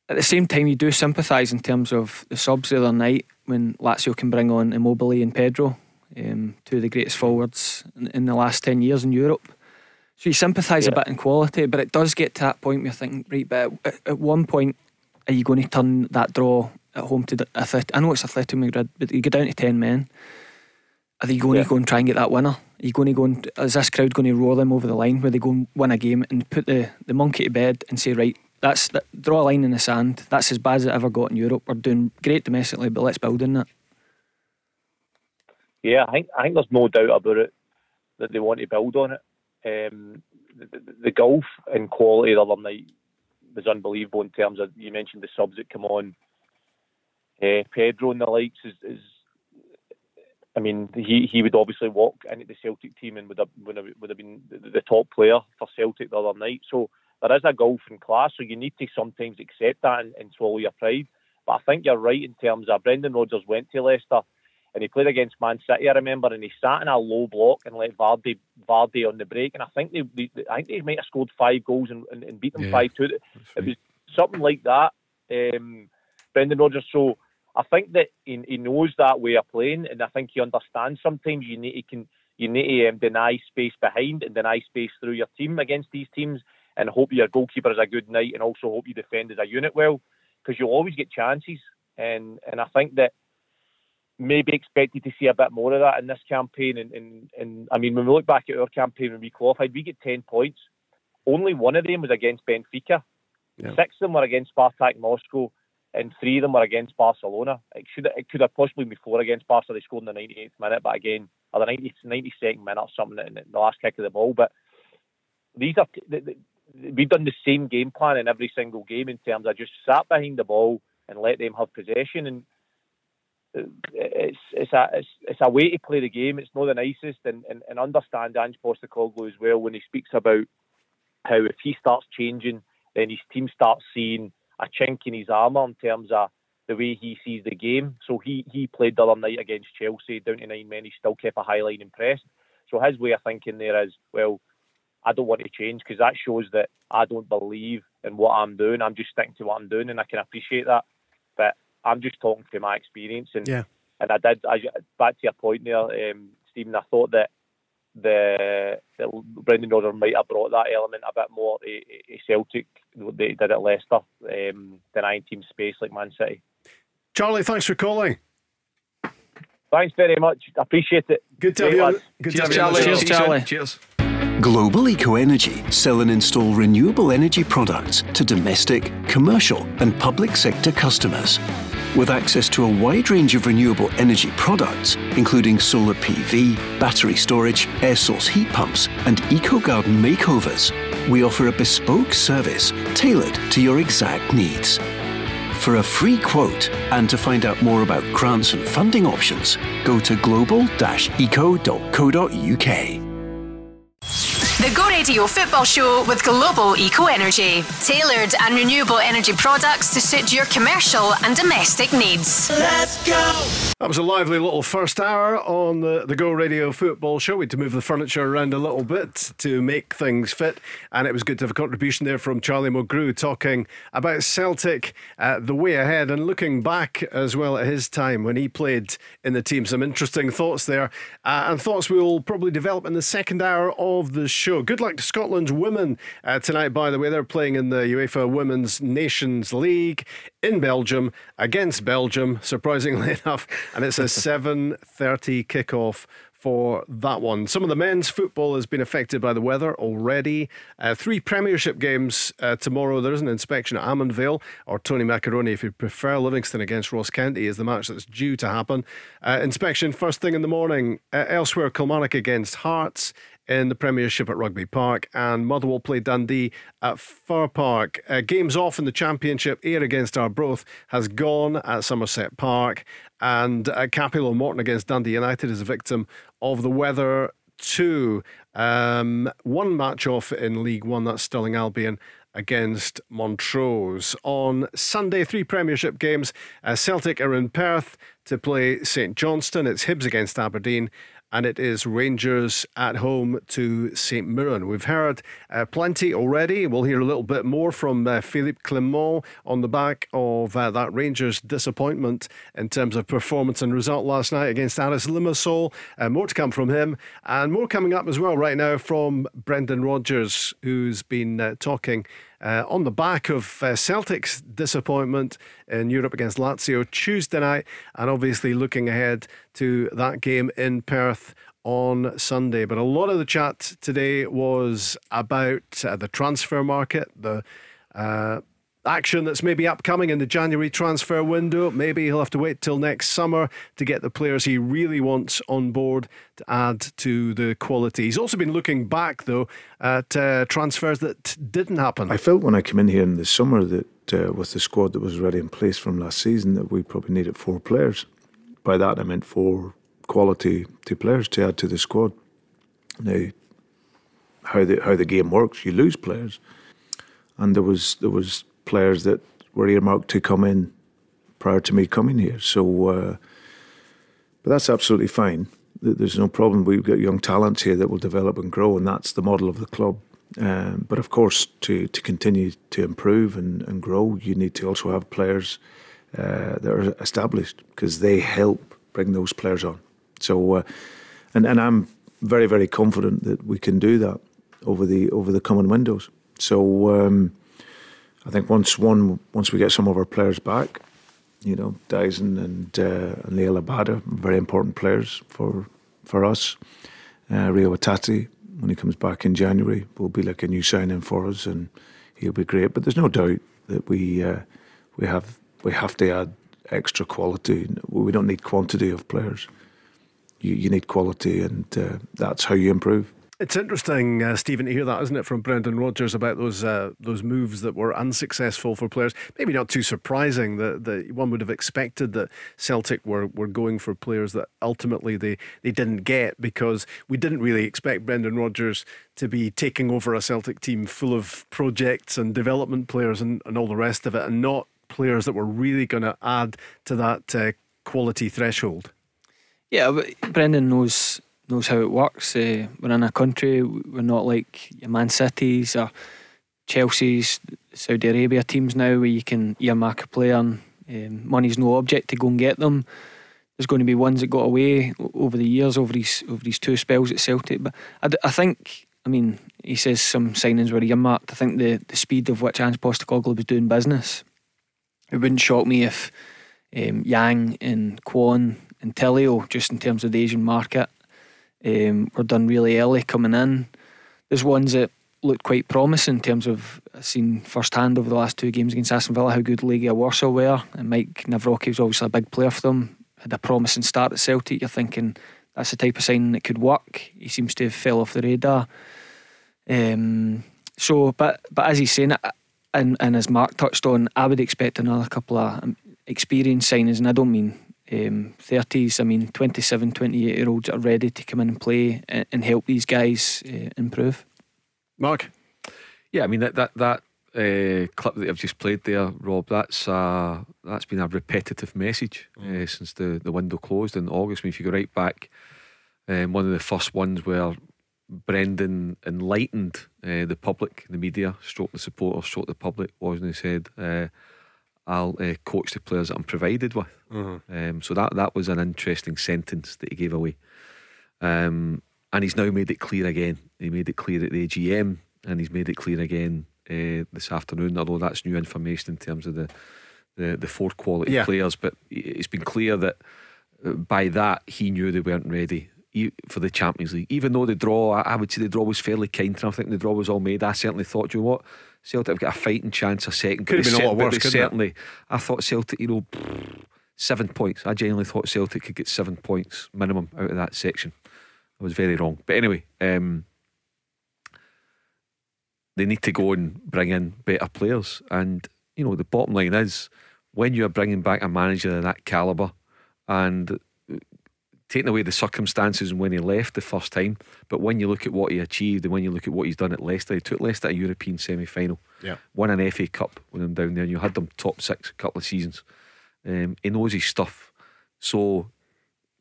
At the same time, you do sympathise in terms of the subs the other night when Lazio can bring on Immobile and Pedro, um, two of the greatest forwards in, in, the last 10 years in Europe. So you sympathise yeah. a bit in quality, but it does get to that point where you're thinking, right, but at, at one point, are you going to turn that draw at home to the Athletic. I know it's Athletic Madrid, but you go down to ten men. Are they going yeah. to go and try and get that winner? Are you going to go and is this crowd going to roll them over the line where they go and win a game and put the, the monkey to bed and say right, that's that, draw a line in the sand. That's as bad as it ever got in Europe. We're doing great domestically, but let's build in that. Yeah, I think I think there's no doubt about it that they want to build on it. Um, the, the, the golf and quality the other night was unbelievable in terms of you mentioned the subs that come on uh, Pedro and the likes is, is I mean, he, he would obviously walk into the Celtic team and would have, would have, would have been the top player for Celtic the other night. So there is a golfing class, so you need to sometimes accept that and, and swallow your pride. But I think you're right in terms of Brendan Rodgers went to Leicester and he played against Man City, I remember, and he sat in a low block and let Vardy Vardy on the break, and I think they, they I think they might have scored five goals and, and, and beat them five yeah, two. It was something like that. Um, Brendan Rodgers. So I think that he, he knows that way of playing, and I think he understands. Sometimes you need to can you need to um, deny space behind and deny space through your team against these teams, and hope your goalkeeper is a good night, and also hope you defend as a unit well, because you'll always get chances. And and I think that maybe expected to see a bit more of that in this campaign. And, and, and I mean, when we look back at our campaign when we qualified, we get 10 points. Only one of them was against Benfica. Yeah. Six of them were against Spartak Moscow, and three of them were against Barcelona. It should it could have possibly been four against Barca. They scored in the 98th minute, but again, or the 90, 92nd minute or something in the last kick of the ball. But these are we've done the same game plan in every single game in terms of just sat behind the ball and let them have possession and uh, it's it's a it's, it's a way to play the game. It's not the nicest, and and, and understand Ange Postecoglou as well when he speaks about how if he starts changing, then his team starts seeing a chink in his armour in terms of the way he sees the game. So he he played the other night against Chelsea down to nine men. He still kept a high line and pressed. So his way of thinking there is well. I don't want to change because that shows that I don't believe in what I'm doing. I'm just sticking to what I'm doing, and I can appreciate that. But I'm just talking from my experience, and yeah. and I did. I, back to your point there, um, Stephen. I thought that the, the Brendan Rodgers might have brought that element a bit more to, Celtic. They did at Leicester, um, denying team space like Man City. Charlie, thanks for calling. Thanks very much. I appreciate it. Good to have you. Good Cheers, to have you. Cheers, Charlie. Cheers. Global Eco Energy sell and install renewable energy products to domestic, commercial, and public sector customers. With access to a wide range of renewable energy products, including solar PV, battery storage, air source heat pumps, and eco garden makeovers, we offer a bespoke service tailored to your exact needs. For a free quote and to find out more about grants and funding options, go to global-eco.co.uk. The Go Radio Football Show with Global Eco Energy. Tailored and renewable energy products to suit your commercial and domestic needs. Let's go! That was a lively little first hour on the, the Go Radio Football Show. We had to move the furniture around a little bit to make things fit. And it was good to have a contribution there from Charlie Mulgrew talking about Celtic, uh, the way ahead, and looking back as well at his time when he played in the team. Some interesting thoughts there, uh, and thoughts we will probably develop in the second hour of the show show. Good luck to Scotland's women uh, tonight, by the way. They're playing in the UEFA Women's Nations League in Belgium against Belgium, surprisingly enough. And it's a 7.30 kickoff for that one. Some of the men's football has been affected by the weather already. Uh, three Premiership games uh, tomorrow. There is an inspection at Almondvale or Tony Macaroni, if you prefer. Livingston against Ross County is the match that's due to happen. Uh, inspection first thing in the morning. Uh, elsewhere, Kilmarnock against Hearts in the Premiership at Rugby Park, and Motherwell play Dundee at Fir Park. Uh, games off in the Championship. Ayr against Arbroath has gone at Somerset Park, and uh, Cappielow Morton against Dundee United is a victim of the weather too. Um, one match off in League One, that's Stirling Albion against Montrose. On Sunday, three Premiership games. Uh, Celtic are in Perth to play St Johnstone. It's Hibs against Aberdeen and it is Rangers at home to St Mirren. We've heard uh, plenty already. We'll hear a little bit more from uh, Philippe Clement on the back of uh, that Rangers disappointment in terms of performance and result last night against Aris Limassol. Uh, more to come from him, and more coming up as well right now from Brendan Rodgers, who's been uh, talking uh, on the back of uh, Celtic's disappointment in Europe against Lazio Tuesday night, and obviously looking ahead to that game in Perth on Sunday. But a lot of the chat today was about uh, the transfer market, the uh, action that's maybe upcoming in the January transfer window. Maybe he'll have to wait till next summer to get the players he really wants on board to add to the quality. He's also been looking back, though, at uh, transfers that didn't happen. I felt when I came in here in the summer that uh, with the squad that was already in place from last season that we probably needed four players. By that I meant four quality two players to add to the squad. Now, how the how the game works, you lose players, and there was there was players that were earmarked to come in prior to me coming here. So, uh, but that's absolutely fine. There's no problem. We've got young talents here that will develop and grow, and that's the model of the club. Um, but of course, to, to continue to improve and, and grow, you need to also have players uh, that are established because they help bring those players on. So, uh, and and I'm very very confident that we can do that over the over the coming windows. So, um, I think once one once we get some of our players back, you know, Daizen and uh, and Liel Abada, very important players for for us. Uh, Reo Hatate, when he comes back in January, will be like a new signing for us, and he'll be great. But there's no doubt that we uh, we have we have to add extra quality. We don't need quantity of players. You, you need quality, and uh, that's how you improve. It's interesting, uh, Stephen, to hear that, isn't it, from Brendan Rodgers about those uh, those moves that were unsuccessful for players. Maybe not too surprising that, that one would have expected that Celtic were, were going for players that ultimately they, they didn't get because we didn't really expect Brendan Rodgers to be taking over a Celtic team full of projects and development players and, and all the rest of it, and not players that were really going to add to that uh, quality threshold. Yeah, Brendan knows knows how it works. Uh, we're in a country, we're not like Man Cities or Chelsea's, Saudi Arabia teams now where you can earmark a player and um, money's no object to go and get them. There's going to be ones that got away over the years, over these over these two spells at Celtic. But I, I think, I mean, he says some signings were earmarked. I think the, the speed of which Ange Postecoglou was doing business, it wouldn't shock me if um, Yang and Kwon and Tillio, just in terms of the Asian market, um, were done really early coming in. There's ones that looked quite promising in terms of seen firsthand over the last two games against Aston Villa how good Legia Warsaw were, and Maik Nawrocki was obviously a big player for them. Had a promising start at Celtic. You're thinking that's the type of signing that could work. He seems to have fell off the radar. Um, so, but but as he's saying, and and as Mark touched on, I would expect another couple of um, experienced signings, and I don't mean um, 30s, I mean 27, 28 year olds are ready to come in and play and, and help these guys uh, improve. Mark? Yeah, I mean, that, that, that uh, clip that I've just played there, Rob, that's uh, that's been a repetitive message mm. uh, since the, the window closed in August. I mean, if you go right back, um, one of the first ones where Brendan enlightened uh, the public, the media, stroke the supporters, stroke the public, wasn't he said, uh, I'll uh, coach the players that I'm provided with. Mm-hmm. Um, so that that was an interesting sentence that he gave away. Um, and he's now made it clear again. He made it clear at the AGM, and he's made it clear again uh, this afternoon. Although that's new information in terms of the the, the four quality yeah. players, but it's been clear that uh, by that he knew they weren't ready for the Champions League. Even though the draw, I would say the draw was fairly kind. And I think the draw was all made. I certainly thought, you know what, Celtic have got a fighting chance a second. Could have been a lot worse. Certainly, it? I thought Celtic, you know, seven points. I genuinely thought Celtic could get seven points minimum out of that section. I was very wrong. But anyway, um, they need to go and bring in better players. And you know, the bottom line is when you are bringing back a manager of that caliber and taking away the circumstances when he left the first time, but when you look at what he achieved and when you look at what he's done at Leicester, he took Leicester to a European semi final, yeah. won an FA Cup with them down there, and you had them top six a couple of seasons. Um, he knows his stuff. So,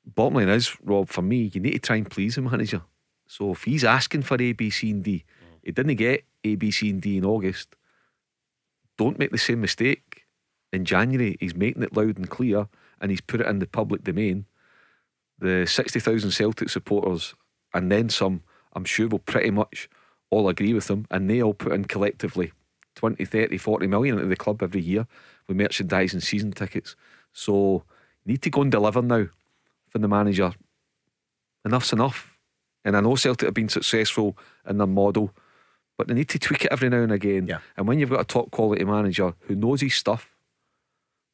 bottom line is, Rob, for me, you need to try and please the manager. So, if he's asking for A, B, C, and D, he didn't get A, B, C, and D in August. Don't make the same mistake. In January, he's making it loud and clear and he's put it in the public domain the 60,000 Celtic supporters and then some, I'm sure will pretty much all agree with them and they all put in collectively 20, 30, 40 million into the club every year with merchandise and season tickets. So need to go and deliver now from the manager. Enough's enough. And I know Celtic have been successful in their model, but they need to tweak it every now and again. Yeah. And when you've got a top quality manager who knows his stuff,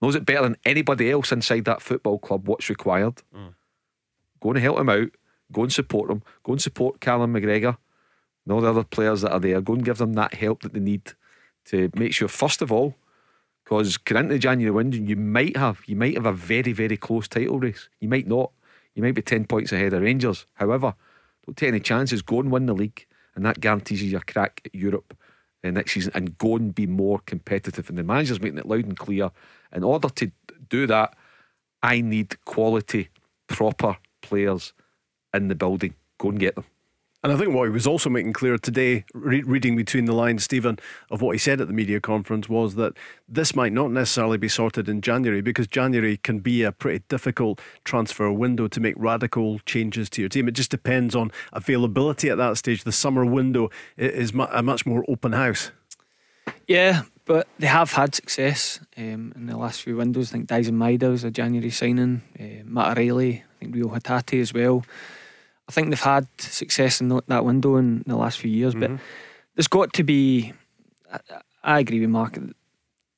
knows it better than anybody else inside that football club what's required. Mm Go and help him out. Go and support him. Go and support Callum McGregor and all the other players that are there. Go and give them that help that they need to make sure, first of all, Because going into January window, you might have you might have a very very close title race. You might not. You might be ten points ahead of Rangers. However, don't take any chances. Go and win the league, and that guarantees you a crack at Europe uh, next season. And go and be more competitive. And the manager's making it loud and clear. In order to do that, I need quality, proper players in the building. Go and get them. And I think what he was also making clear today, re- reading between the lines, Stephen, of what he said at the media conference was that this might not necessarily be sorted in January because January can be a pretty difficult transfer window to make radical changes to your team. It just depends on availability at that stage. The summer window is a much more open house. Yeah, but they have had success um, in the last few windows. I think Daizen Maeda was a January signing, uh, Matt O'Riley, I think Reo Hatate as well. I think they've had success in that window in the last few years, mm-hmm. but there's got to be. I, I, agree with Mark.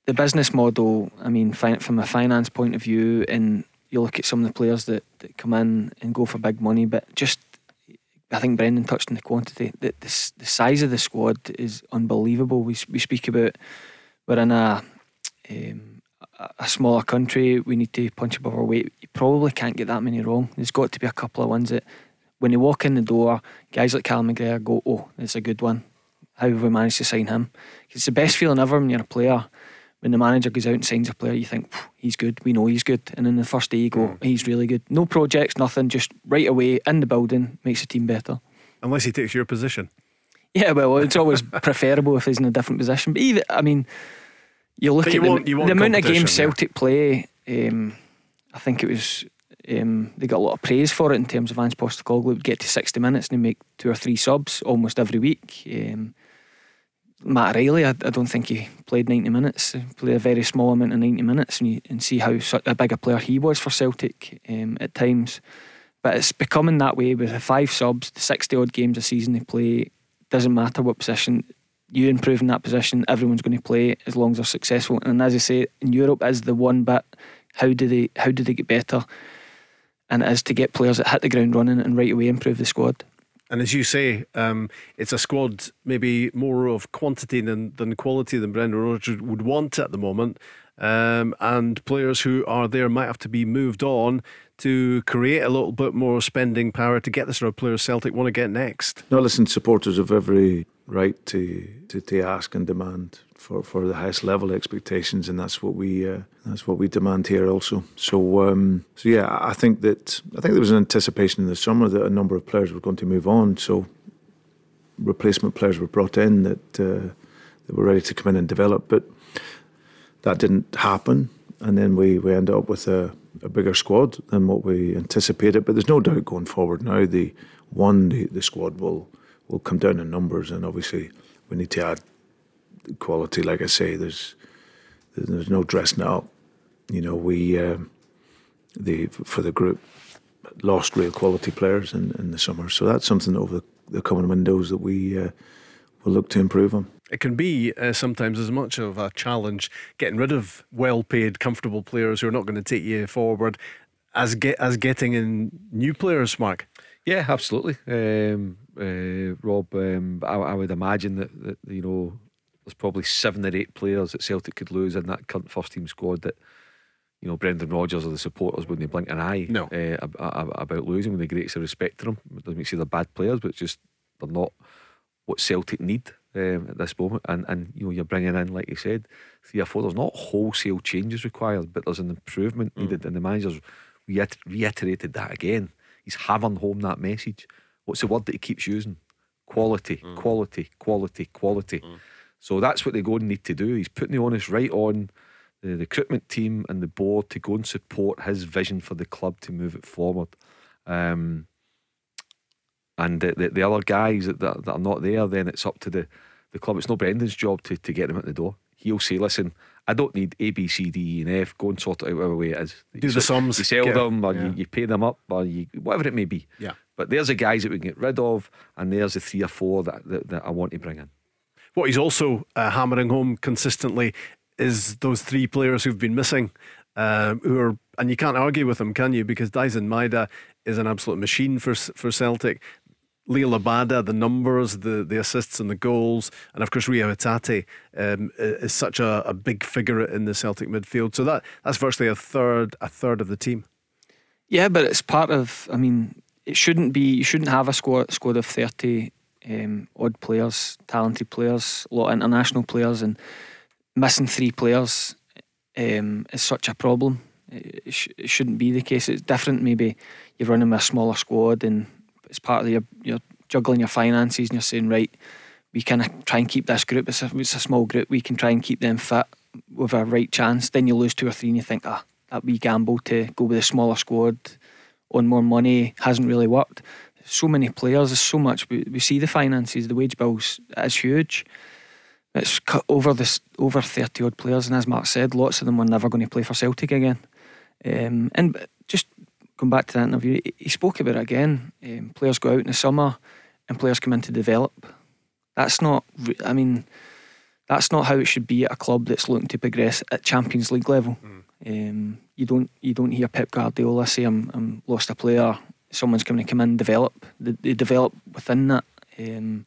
The business model. I mean, from a finance point of view, and you look at some of the players that, that come in and go for big money, but just I think Brendan touched on the quantity. The, the, the size of the squad is unbelievable. We we speak about we're in a um, a smaller country. We need to punch above our weight. You probably can't get that many wrong. There's got to be a couple of ones that when they walk in the door, guys like Cal McGregor go, oh, it's a good one. How have we managed to sign him? It's the best feeling ever when you're a player. When the manager goes out and signs a player, you think, he's good, we know he's good. And then the first day you go, mm. he's really good. No projects, nothing, just right away in the building, makes the team better. Unless he takes your position. Yeah, well, it's always preferable if he's in a different position. But even, I mean, you look but at you the, the amount of games Celtic play, um, I think it was um, they got a lot of praise for it in terms of Ange Postecoglou would get to 60 minutes and make two or three subs almost every week. Um, Matt Riley, I, I, don't think he played 90 minutes. He played a very small amount of 90 minutes and, you, and see how a big a player he was for Celtic um, at times. But it's becoming that way with the five subs, the 60 odd games a season they play. Doesn't matter what position, you improve in that position, everyone's going to play as long as they're successful. And as I say, in Europe is the one bit. How do they how do they get better? and it is to get players that hit the ground running and right away improve the squad. And as you say, um, it's a squad maybe more of quantity than, than quality than Brendan Rodgers would want at the moment. Um, and players who are there might have to be moved on to create a little bit more spending power to get the sort of players Celtic want to get next. No, listen, supporters of every right to, to, to ask and demand for, for the highest level expectations, and that's what we uh, that's what we demand here also. So um, so yeah, I think that I think there was an anticipation in the summer that a number of players were going to move on. So replacement players were brought in that uh, that were ready to come in and develop, but that didn't happen, and then we we ended up with a, a bigger squad than what we anticipated. But there's no doubt going forward now the one the, the squad will will come down in numbers, and obviously we need to add quality. Like I say, there's there's no dressing up. You know, we um, the for the group lost real quality players in, in the summer, so that's something over the, the coming windows that we uh, will look to improve on. It can be uh, sometimes as much of a challenge getting rid of well-paid, comfortable players who are not going to take you forward as get as getting in new players, Mark. Yeah, absolutely. Um, uh, Rob, um, I, I, would imagine that, that, you know there's probably seven or eight players that Celtic could lose in that current first team squad that you know Brendan Rodgers or the supporters wouldn't blink an eye no. uh, about losing with the greatest of respect to them. It doesn't mean they're bad players, but it's just they're not what Celtic need um, at this moment. And and you know you're bringing in, like you said, three or four. There's not wholesale changes required, but there's an improvement mm. needed, and the manager's reiterated that again. He's hammering home that message. What's the word that he keeps using? Quality, mm. quality, quality, quality. Mm. So that's what they go and need to do. He's putting the onus right on the recruitment team and the board to go and support his vision for the club to move it forward. Um, and the, the, the, other guys that, that, that, are not there, then it's up to the, the club. It's not Brendan's job to, to get them at the door. He'll say, listen, I don't need A, B, C, D, E, and F. Go and sort it out whatever way it is. Do you the sums. You sell them, or yeah. you, you, pay them up, or you, whatever it may be. Yeah. But there's the guys that we can get rid of, and there's the three or four that, that, that I want to bring in. What he's also uh, hammering home consistently is those three players who've been missing, uh, who are, and you can't argue with them, can you? Because Daizen Maeda is an absolute machine for for Celtic. Liel Abada, the numbers, the, the assists and the goals, and of course Reo Hatate um, is such a, a big figure in the Celtic midfield. So that that's virtually a third a third of the team. Yeah, but it's part of. I mean, it shouldn't be. You shouldn't have a squad squad of thirty um, odd players, talented players, a lot of international players, and missing three players um, is such a problem. It, sh- it, shouldn't be the case. It's different. Maybe you're running with a smaller squad, and it's part of your you're juggling your finances, and you're saying, right, we can try and keep this group. It's a, it's a small group. We can try and keep them fit with a right chance. Then you lose two or three, and you think, ah, that wee gamble to go with a smaller squad on more money hasn't really worked. So many players, there's so much. We, we see the finances, the wage bills is huge. It's cut over this over thirty odd players, and as Mark said, lots of them are never going to play for Celtic again. Um, and just going back to that interview, he spoke about it again. Um, players go out in the summer, and players come in to develop. That's not. I mean, that's not how it should be at a club that's looking to progress at Champions League level. Mm. Um, you don't you don't hear Pep Guardiola say I'm, I'm lost a player. Someone's going to come in and develop. They, they develop within that. Um,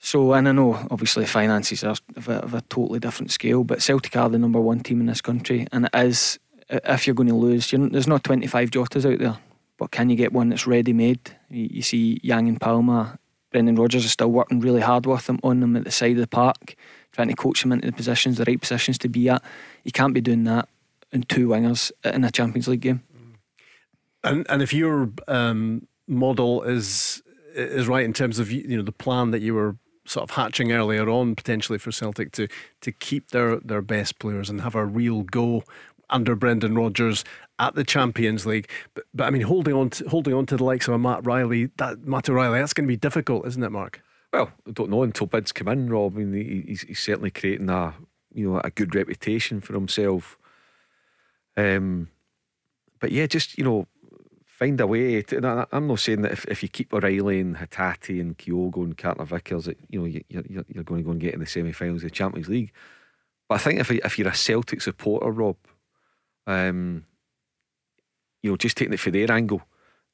so and I know obviously finances are of a, of a, totally different scale, but Celtic are the number one team in this country, and it is if you're going to lose, there's not 25 Jotas out there, but can you get one that's ready made? You, you see Yang and Palma, Brendan Rodgers is still working really hard with them on them at the side of the park, trying to coach them into the positions, the right positions to be at. You can't be doing that and two wingers in a Champions League game. And and if your um, model is is right in terms of you know the plan that you were sort of hatching earlier on potentially for Celtic to to keep their their best players and have a real go under Brendan Rodgers at the Champions League. But, but I mean, holding on to, holding on to the likes of a Matt O'Riley, that Matt O'Riley, that's going to be difficult, isn't it, Mark? Well, I don't know until bids come in, Rob. I mean, he's, he's certainly creating a you know a good reputation for himself um, but yeah, just you know, find a way. To, I'm not saying that if, if you keep O'Riley and Hatate and Kyogo and Carter Vickers, that you know you, are you're, you're going to go and get in the semi-finals of the Champions League. But I think if if you're a Celtic supporter, Rob, um, you know, just taking it for their angle,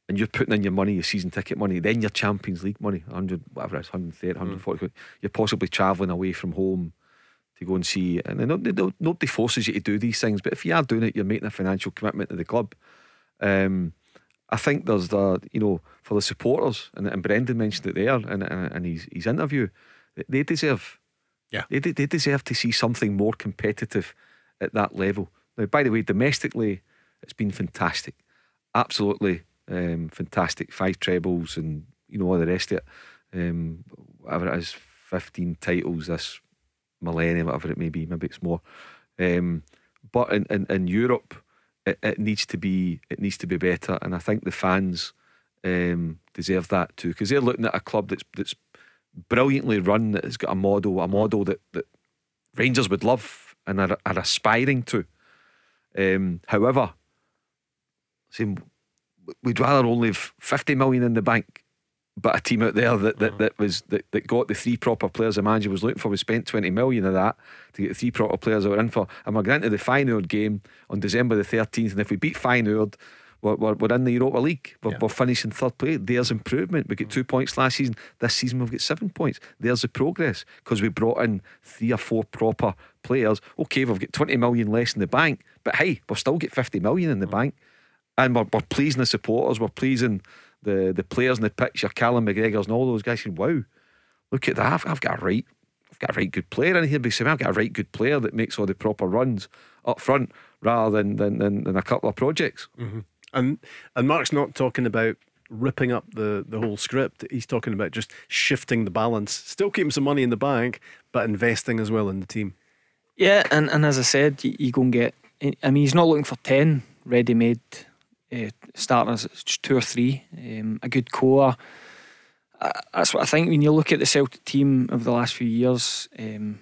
and you're putting in your money, your season ticket money, then your Champions League money, 100, whatever it's, 130, 140, mm. you're possibly travelling away from home to go and see. And nobody forces you to do these things, but if you are doing it, you're making a financial commitment to the club. Um, I think there's the you know for the supporters, and, and Brendan mentioned it there, and and his his interview, they deserve, yeah, they they deserve to see something more competitive at that level. Now, by the way, domestically, it's been fantastic, absolutely um, fantastic. Five trebles and you know all the rest of it. Um, whatever it is, fifteen titles this millennium, whatever it may be. Maybe it's more. Um, but in, in, in Europe, it, it, needs to be it needs to be better, and I think the fans um, deserve that too because they're looking at a club that's that's brilliantly run that has got a model, a model that, that Rangers would love and are, are aspiring to. Um, however, we'd rather only have 50 million in the bank but a team out there that, that, that was that, that got the three proper players the manager was looking for. We spent 20 million of that to get the three proper players that were in for. And we're to the Feyenoord game on December the 13th. And if we beat Feyenoord, we're, we're, we're in the Europa League. We're, yeah. we're finishing third place. There's improvement. We get two points last season. This season we've got seven points. There's the progress because we brought in three or four proper players. Okay, we've got 20 million less in the bank, but hey, we've still got 50 million in the mm-hmm. bank. And we're, we're pleasing the supporters. We're pleasing the the players in the picture, Callum McGregor's and all those guys saying, Wow, look at that. I've, I've got a right I've got a right good player in here. But I've got a right good player that makes all the proper runs up front rather than than, than, than a couple of projects. Mm-hmm. And and Mark's not talking about ripping up the, the whole script. He's talking about just shifting the balance, still keeping some money in the bank, but investing as well in the team. Yeah, and, and as I said, you, you go and get. I mean, he's not looking for ten ready-made uh, starters, two or three, um, a good core. Uh, that's what I think when you look at the Celtic team of the last few years. Um,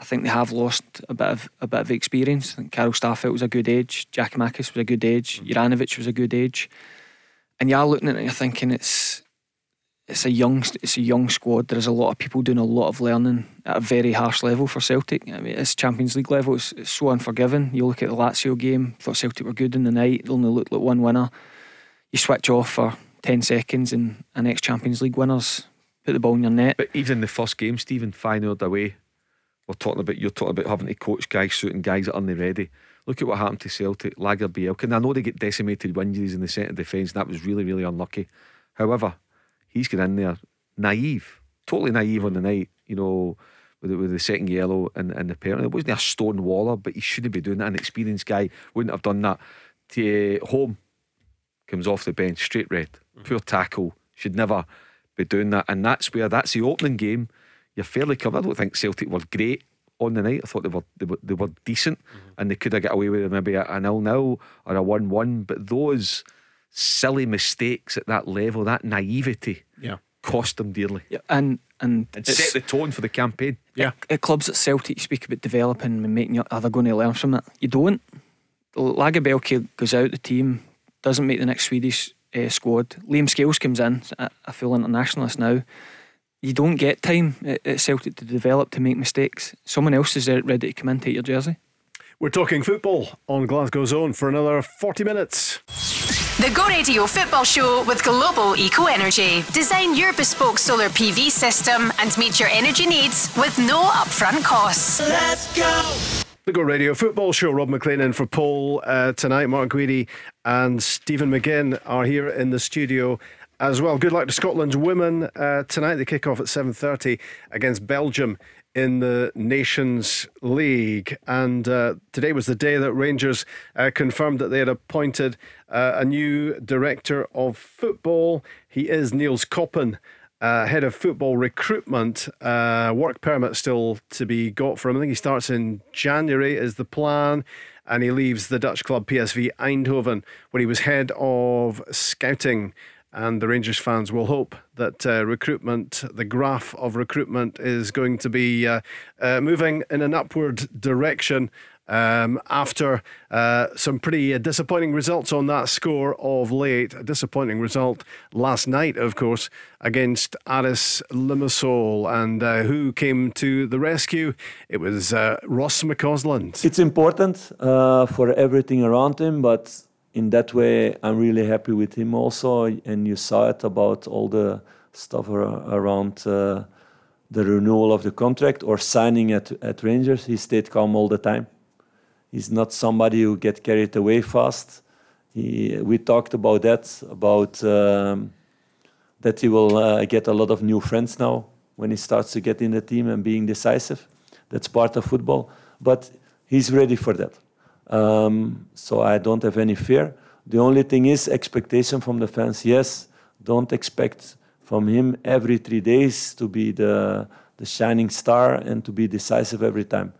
I think they have lost a bit of a bit of experience. I think Carl Starfelt was a good age, Jack Giakoumakis was a good age, mm-hmm. Juranovic was a good age, and you are looking at it and you're thinking it's it's a young it's a young squad. There's a lot of people doing a lot of learning at a very harsh level for Celtic. I mean, it's Champions League level. It's, it's so unforgiving. You look at the Lazio game. Thought Celtic were good in the night. They only looked like one winner. You switch off for 10 seconds and an ex Champions League winners put the ball in your net. But even in the first game, Stephen, 5 0 away, we're talking about, you're talking about having to coach guys, shooting guys that aren't ready. Look at what happened to Celtic, Lagerbielke. I know they get decimated with injuries in the centre defence, that was really, really unlucky. However, he's got in there naive, totally naive on the night, you know, with the, with the second yellow and, and the penalty. It wasn't a stone waller, but he shouldn't be doing that. An experienced guy wouldn't have done that. To uh, home comes off the bench, straight red, mm-hmm. poor tackle, should never be doing that. And that's where that's the opening game. You're fairly covered. I don't think Celtic were great on the night. I thought they were they were, they were decent mm-hmm. and they could have got away with maybe a nil nil or a one one. But those silly mistakes at that level, that naivety, yeah, cost them dearly. Yeah, and and, and set the tone for the campaign. Yeah, at, at clubs at Celtic, you speak about developing and making. Are they going to learn from it? You don't. Lagerbielke goes out the team, doesn't make the next Swedish uh, squad. Liam Scales comes in, a, a full internationalist now you don't get time at Celtic to develop to make mistakes. Someone else is ready to come in, take your jersey. We're talking football on Glasgow Zone for another 40 minutes. The Go Radio Football Show with Global Eco Energy. Design your bespoke solar PV system and meet your energy needs with no upfront costs. Let's go! The Go Radio Football Show. Rob Maclean in for Paul uh, tonight. Mark Guidi and Stephen McGinn are here in the studio as well. Good luck to Scotland's women uh, tonight. They kick off at 7.30 against Belgium in the Nations League. And uh, today was the day that Rangers uh, confirmed that they had appointed uh, a new director of football. He is Nils Koppen. Uh, head of football recruitment, uh, work permit still to be got for him. I think he starts in January, is the plan and he leaves the Dutch club PSV Eindhoven, where he was head of scouting and the Rangers fans will hope that uh, recruitment, the graph of recruitment, is going to be uh, uh, moving in an upward direction. Um, after uh, some pretty uh, disappointing results on that score of late, a disappointing result last night, of course, against Aris Limassol. And uh, who came to the rescue? It was Ross McCausland. It's important for everything around him, but in that way, I'm really happy with him also. And you saw it about all the stuff around uh, the renewal of the contract or signing at, at Rangers. He stayed calm all the time. He's not somebody who get carried away fast. He, we talked about that, about um, that he will uh, get a lot of new friends now when he starts to get in the team and being decisive. That's part of football. But he's ready for that. Um, so I don't have any fear. The only thing is expectation from the fans. Yes, don't expect from him every three days to be the, the shining star and to be decisive every time.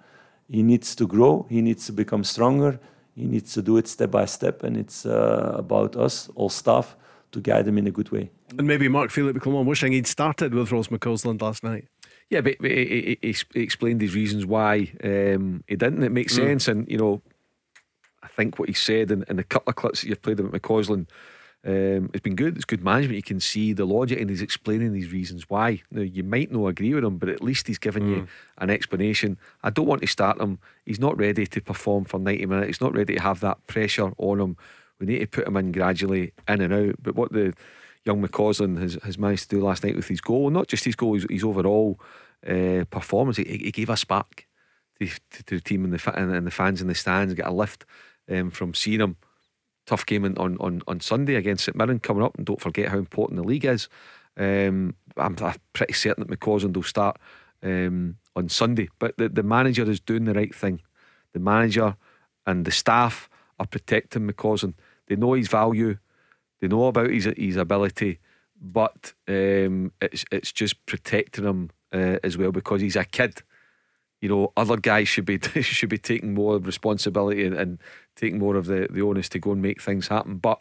He needs to grow, he needs to become stronger, he needs to do it step by step, and it's uh, about us, all staff, to guide him in a good way. And maybe Mark Philippe Clement wishing he'd started with Ross McCausland last night. Yeah, but, but he, he, he, explained his reasons why um, he didn't. It makes mm. sense, and you know, I think what he said in, in the couple of clips that you've played about McCausland, um, it's been good. It's good management. You can see the logic and he's explaining these reasons why. Now, you might not agree with him, but at least he's given mm. you an explanation. I don't want to start him. He's not ready to perform for 90 minutes. He's not ready to have that pressure on him. We need to put him in gradually in and out. But what the young McCausland has, has managed to do last night with his goal, not just his goal, his, his overall uh, performance, he, he, gave a spark to, to, to the team and the, and the fans in the stands, get a lift um, from seeing him. Tough game on, on, on Sunday against St Mirren coming up, and don't forget how important the league is. Um, I'm, I'm, pretty certain that McCausland will start um, on Sunday, but the, the manager is doing the right thing. The manager and the staff are protecting McCausland. They know his value, they know about his his ability, but um, it's it's just protecting him uh, as well because he's a kid you know, other guys should be should be taking more responsibility and, and taking more of the, the onus to go and make things happen. But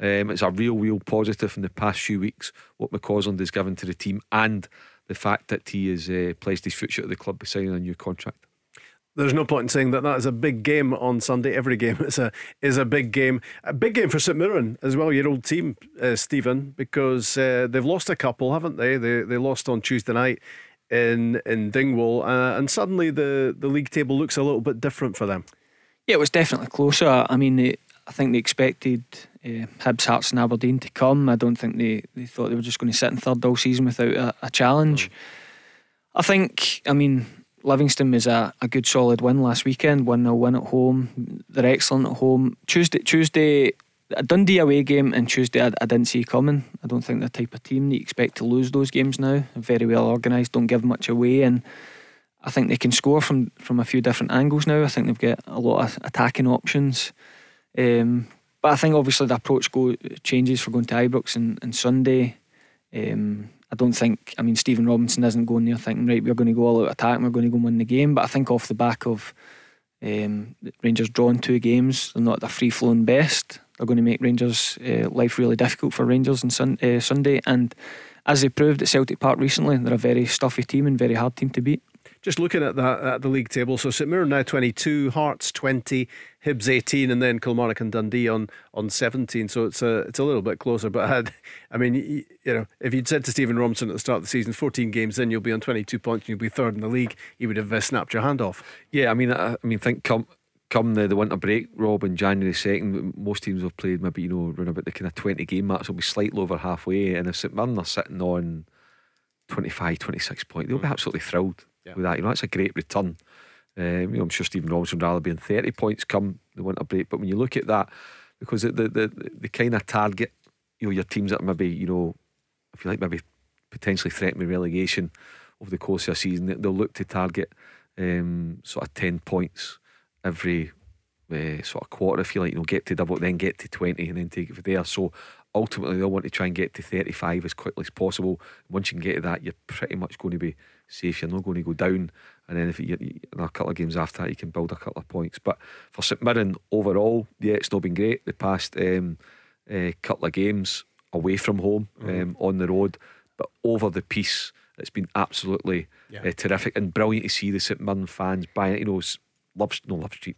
um, it's a real, real positive in the past few weeks what McCausland has given to the team and the fact that he has uh, placed his future at the club by signing a new contract. There's no point in saying that that is a big game on Sunday. Every game is a is a big game. A big game for St Mirren as well. Your old team, uh, Stephen, because uh, they've lost a couple, haven't they? They they lost on Tuesday night in in Dingwall, uh, and suddenly the the league table looks a little bit different for them. Yeah, it was definitely closer. I mean, I think they expected uh, Hibs, Hearts, and Aberdeen to come. I don't think they, they thought they were just going to sit in third all season without a, a challenge. Mm. I think, I mean, Livingston was a, a good solid win last weekend, 1 0 win at home. They're excellent at home. Tuesday, Tuesday a Dundee away game and Tuesday I, I, didn't see coming. I don't think they're the type of team that you expect to lose those games now. Very well organised, don't give much away, and I think they can score from from a few different angles now. I think they've got a lot of attacking options. Um, but I think obviously the approach go changes for going to Ibrox and, and Sunday. Um, I don't think. I mean, Stephen Robinson isn't going there thinking right. We're going to go all out attack. and We're going to go win the game. But I think off the back of um, Rangers drawing two games, they're not the free flowing best. They're going to make Rangers' uh, life really difficult for Rangers on sun, uh, Sunday. And as they proved at Celtic Park recently, they're a very stuffy team and very hard team to beat. Just looking at that at the league table, so St Mirren now 22, Hearts 20, Hibs 18, and then Kilmarnock and Dundee on, on 17. So it's a it's a little bit closer. But I had, I mean, you, you know, if you'd said to Stephen Robinson at the start of the season, 14 games in, you'll be on 22 points, and you'll be third in the league, he would have uh, snapped your hand off. Yeah, I mean, I, I mean, think come come the, the winter break, Rob, in January 2nd, most teams have played maybe, you know, around about the kind of 20 game match. marks, will be slightly over halfway. And if St Mirren are sitting on 25, 26 points, they'll be mm. absolutely thrilled yeah. with that. You know, that's a great return. Um, you know, I'm sure Stephen Robinson would rather be in 30 points come the winter break. But when you look at that, because the, the, the, the kind of target, you know, your teams that maybe, you know, if you like, maybe potentially threatening relegation over the course of a season, they'll look to target um, sort of 10 points every uh, sort of quarter, if you like, you know, get to double, then get to 20 and then take it from there. So ultimately, they'll want to try and get to 35 as quickly as possible. Once you can get to that, you're pretty much going to be safe. You're not going to go down. And then if you, in a couple of games after that, you can build a couple of points. But for St Mirren overall, yeah, it's not been great the past um, uh, couple of games away from home, mm-hmm. um, on the road. But over the piece, it's been absolutely yeah. uh, terrific and brilliant to see the St Mirren fans buying, you know, Love, no Love Street,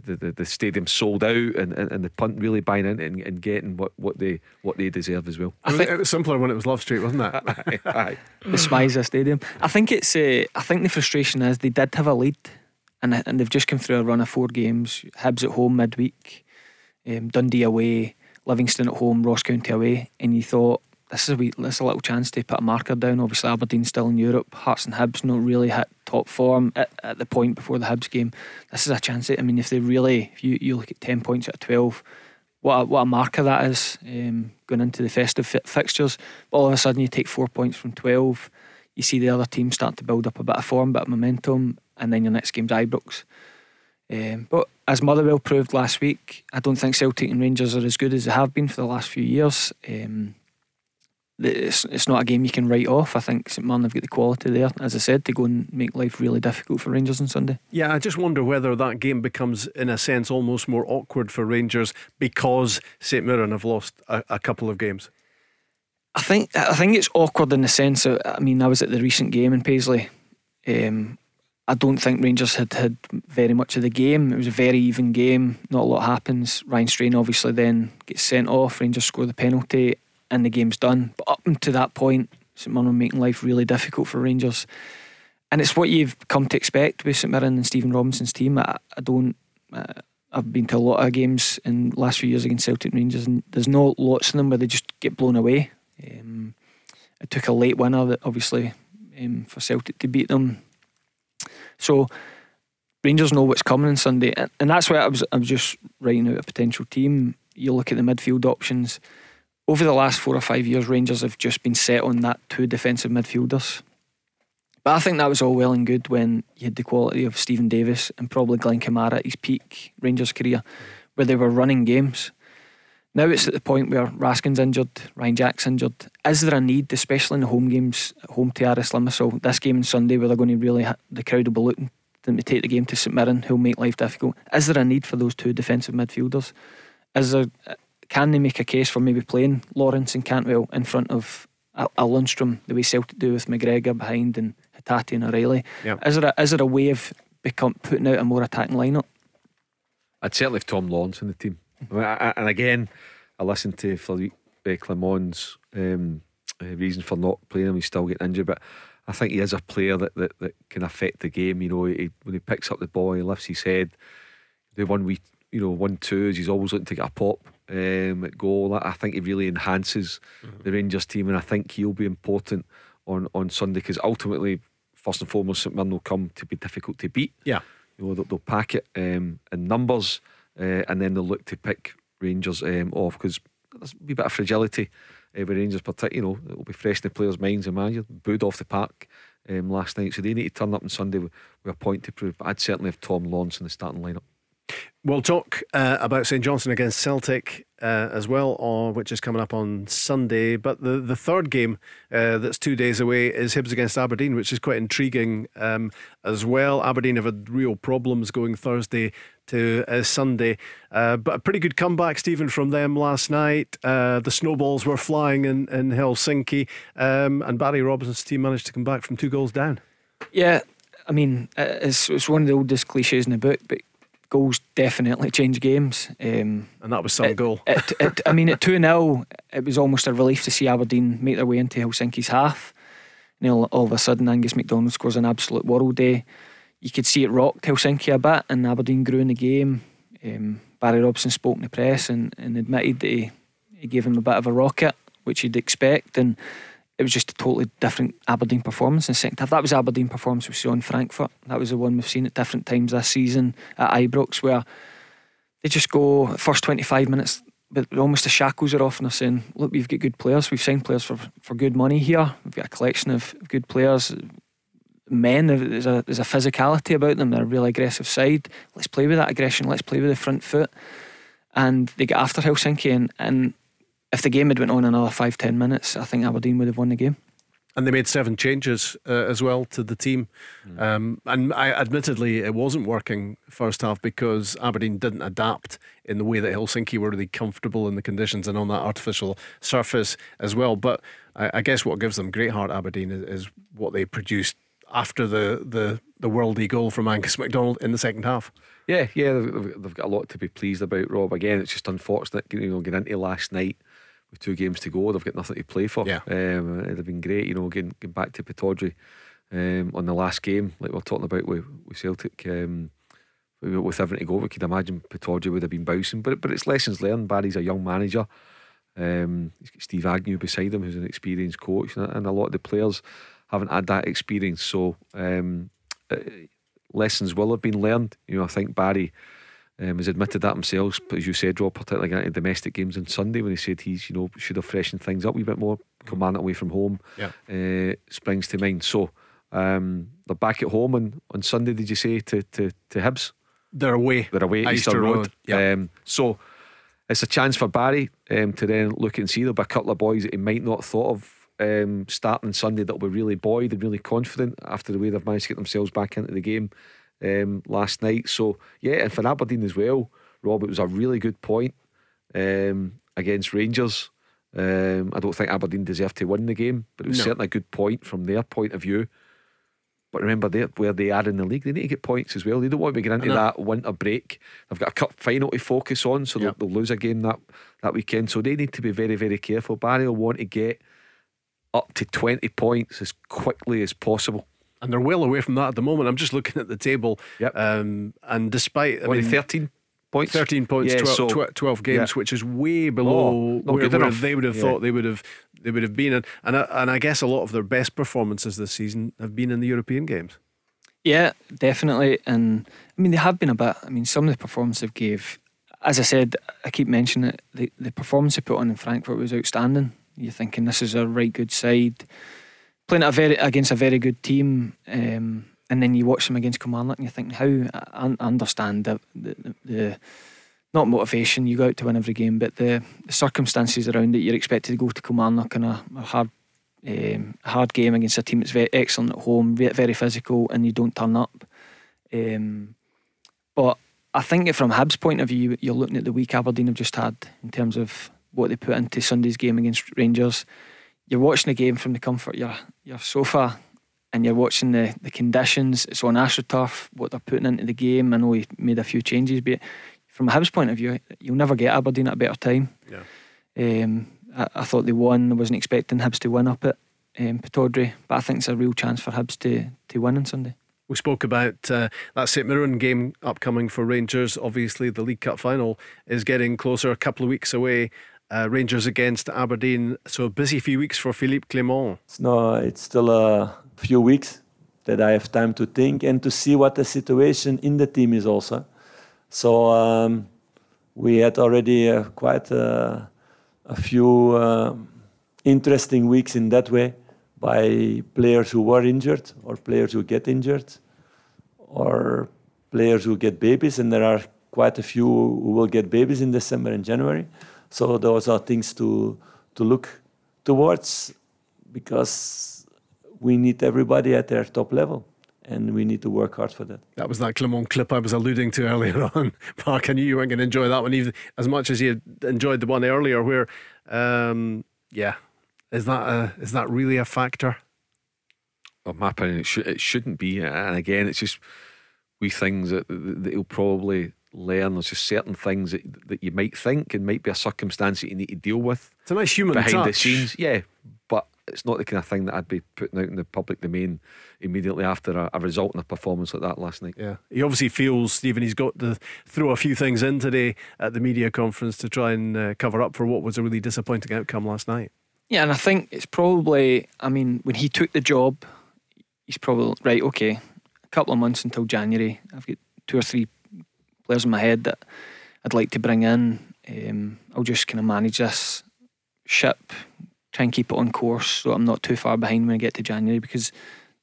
the, the, the stadium sold out and, and, and the punt really buying in and, and getting what, what they what they deserve as well. I think it was simpler when it was Love Street, wasn't it? aye, aye. The SMiSA Stadium. I think it's uh, I think the frustration is they did have a lead and and they've just come through a run of four games. Hibs at home midweek, um, Dundee away, Livingston at home, Ross County away, and you thought this is a wee, this is a little chance to put a marker down. Obviously, Aberdeen still in Europe. Hearts and Hibs not really hit top form at, at the point before the Hibs game. This is a chance. I mean, if they really, if you, you look at ten points out of twelve, what a, what a marker that is um, going into the festive fi- fixtures. But all of a sudden, you take four points from twelve. You see the other team start to build up a bit of form, bit of momentum, and then your next game's Ibrox. Um, but as Motherwell proved last week, I don't think Celtic and Rangers are as good as they have been for the last few years. Um, it's, it's not a game you can write off. I think St Mirren have got the quality there, as I said, to go and make life really difficult for Rangers on Sunday. Yeah, I just wonder whether that game becomes, in a sense, almost more awkward for Rangers because St Mirren have lost a, a couple of games. I think I think it's awkward in the sense of I mean I was at the recent game in Paisley. Um, I don't think Rangers had had very much of the game. It was a very even game. Not a lot happens. Ryan Strain obviously then gets sent off. Rangers score the penalty and the game's done. But up to that point, St Mirren were making life really difficult for Rangers. And it's what you've come to expect with St Mirren and Stephen Robinson's team. I, I don't. Uh, I've been to a lot of games in the last few years against Celtic Rangers, and there's not lots of them where they just get blown away. Um, it took a late winner, obviously, um, for Celtic to beat them. So Rangers know what's coming on Sunday, and, and that's why I was I was just writing out a potential team. You look at the midfield options over the last four or five years, Rangers have just been set on that two defensive midfielders. But I think that was all well and good when you had the quality of Steven Davis and probably Glenn Kamara at his peak Rangers career, where they were running games. Now it's at the point where Raskin's injured, Ryan Jack's injured. Is there a need, especially in the home games, home to Aris Limassol, this game on Sunday where they're going to really, the crowd will be looking to take the game to St Mirren, who'll make life difficult. Is there a need for those two defensive midfielders? Is there can they make a case for maybe playing Lawrence and Cantwell in front of a, a Lundstram, the way Celtic do with McGregor behind and Hatate and O'Riley? Yep. Is there a, is there a way of become putting out a more attacking lineup? I'd certainly have Tom Lawrence in the team. and again, I listened to Philippe Clement's um, uh, reason for not playing him. He's still getting injured, but I think he is a player that, that, that can affect the game. You know, he, when he picks up the ball, he lifts his head. The one we you know, one twos. He's always looking to get a pop um, goal. I think he really enhances mm-hmm. the Rangers team, and I think he'll be important on on Sunday because ultimately, first and foremost, St Mirren will come to be difficult to beat. Yeah, you know, they'll, they'll pack it um, in numbers, uh, and then they'll look to pick Rangers um, off because there's a bit of fragility uh, with Rangers, but you know, it'll be fresh in the players' minds manager. Booed off the park um, last night, so they need to turn up on Sunday with, with a point to prove. But I'd certainly have Tom Lawrence in the starting lineup. We'll talk uh, about St Johnstone against Celtic uh, as well, or, which is coming up on Sunday. But the, the third game uh, that's two days away is Hibs against Aberdeen, which is quite intriguing um, as well. Aberdeen have had real problems going Thursday to uh, Sunday, uh, but a pretty good comeback, Stephen, from them last night. Uh, the snowballs were flying in, in Helsinki, um, and Barry Robinson's team managed to come back from two goals down. Yeah, I mean, it's, it's one of the oldest cliches in the book, but goals definitely change games. Um, and that was some it, goal. it, it, I mean, at 2 0, it was almost a relief to see Aberdeen make their way into Helsinki's half. You know, all of a sudden, Angus MacDonald scores an absolute world day. You could see it rocked Helsinki a bit, and Aberdeen grew in the game. Um, Barry Robson spoke in the press and, and admitted that he, he gave him a bit of a rocket, which you'd expect. And it was just a totally different Aberdeen performance in second half. That was Aberdeen performance we saw in Frankfurt. That was the one we've seen at different times this season at Ibrox, where they just go first 25 minutes, but almost the shackles are off and they're saying, look, we've got good players. We've signed players for, for good money here. We've got a collection of good players. Men, there's a, there's a physicality about them. They're a really aggressive side. Let's play with that aggression. Let's play with the front foot. And they get after Helsinki and, and if the game had went on another five ten minutes, I think Aberdeen would have won the game. And they made seven changes uh, as well to the team. Mm. Um, and I, admittedly, it wasn't working first half because Aberdeen didn't adapt in the way that Helsinki were really comfortable in the conditions and on that artificial surface as well. But I, I guess what gives them great heart, Aberdeen, is, is what they produced after the the the worldy goal from Angus McDonald in the second half. Yeah, yeah, they've, they've, got a lot to be pleased about, Rob. Again, it's just unfortunate, you know, getting into last night with two games to go, they've got nothing to play for. Yeah. Um, it'd have been great, you know, getting, getting back to Pittodrie um, on the last game, like we are talking about with, with Celtic. Um, with everything to go, we could imagine Pittodrie would have been bouncing, but but it's lessons learned. Barry's a young manager. Um, Steve Agnew beside him, who's an experienced coach, and a lot of the players haven't had that experience. So um, uh, lessons will have been learned. You know, I think Barry um, has admitted that himself, but as you said, Rob, particularly getting domestic games on Sunday when he said he's, you know, should have freshened things up a wee bit more, command it away from home, yeah. uh, springs to mind. So um, they're back at home on, on Sunday, did you say, to, to, to Hibs? They're away. They're away at Easter, Road. Road. Yeah. Um, so it's a chance for Barry um, to then look and see. There'll be a couple of boys that he might not have thought of um, starting on Sunday that will be really buoyed and really confident after the way they've managed to get themselves back into the game um, last night. So yeah, and for Aberdeen as well, Rob, it was a really good point um, against Rangers. Um, I don't think Aberdeen deserved to win the game, but it was no. certainly a good point from their point of view. But remember, they where they are in the league, they need to get points as well. They don't want to get into that winter break. They've got a cup final to focus on, so yep. they'll, they'll, lose a game that, that weekend. So they need to be very, very careful. Barry will want to get up to 20 points as quickly as possible and they're well away from that at the moment. I'm just looking at the table, yep. um, and despite I mean, 13 points, 13 points, yeah, 12, so, 12, games, yeah. which is way below oh, where, where they would have yeah. thought they would have they would have been, and and I, and I guess a lot of their best performances this season have been in the European games. Yeah, definitely, and I mean they have been a bit. I mean, some of the performances they've gave, as I said, I keep mentioning it. The the performance they put on in Frankfurt was outstanding. You're thinking this is a right good side playing a very against a very good team, um, and then you watch them against Kilmarnock, and you think, how I, understand the, the, the, not motivation. You go out to win every game, but the, the circumstances around it. You're expected to go to Kilmarnock in a, a hard. Um, hard game against a team that's very excellent at home, very physical, and you don't turn up. Um, but I think from Hibs' point of view, you're looking at the week Aberdeen have just had in terms of what they put into Sunday's game against Rangers you're watching the game from the comfort of your, your sofa and you're watching the, the conditions. It's on AstroTurf, what they're putting into the game. I know he made a few changes, but from a Hibs point of view, you'll never get Aberdeen at a better time. Yeah. Um, I, I, thought they won. I wasn't expecting Hibs to win up at um, Pittodrie, but I think it's a real chance for Hibs to, to win on Sunday. We spoke about uh, that St Mirren game upcoming for Rangers. Obviously, the League Cup final is getting closer, a couple of weeks away. Uh, Rangers against Aberdeen. So a busy few weeks for Philippe Clement. It's no, it's still a few weeks that I have time to think and to see what the situation in the team is also. So um, we had already uh, quite uh, a few uh, interesting weeks in that way by players who were injured or players who get injured or players who get babies and there are quite a few who will get babies in December and January so those are things to to look towards because we need everybody at their top level and we need to work hard for that. That was that Clement clip I was alluding to earlier on. Mark, I knew you weren't going to enjoy that one even as much as you enjoyed the one earlier where um, yeah, is that a, is that really a factor? Well, my opinion, it, sh- it shouldn't be. And again, it's just we things that, that he'll probably learn. There's just certain things that, that you might think and might be a circumstance that you need to deal with. It's a nice human behind touch. the scenes. Yeah, but it's not the kind of thing that I'd be putting out in the public domain immediately after a, a result and a performance like that last night. Yeah, he obviously feels Stephen. He's got to throw a few things in today at the media conference to try and uh, cover up for what was a really disappointing outcome last night. Yeah, and I think it's probably, I mean, when he took the job, he's probably, right, okay, a couple of months until January. I've got two or three players in my head that I'd like to bring in. Um, I'll just kind of manage this ship, try and keep it on course so I'm not too far behind when I get to January because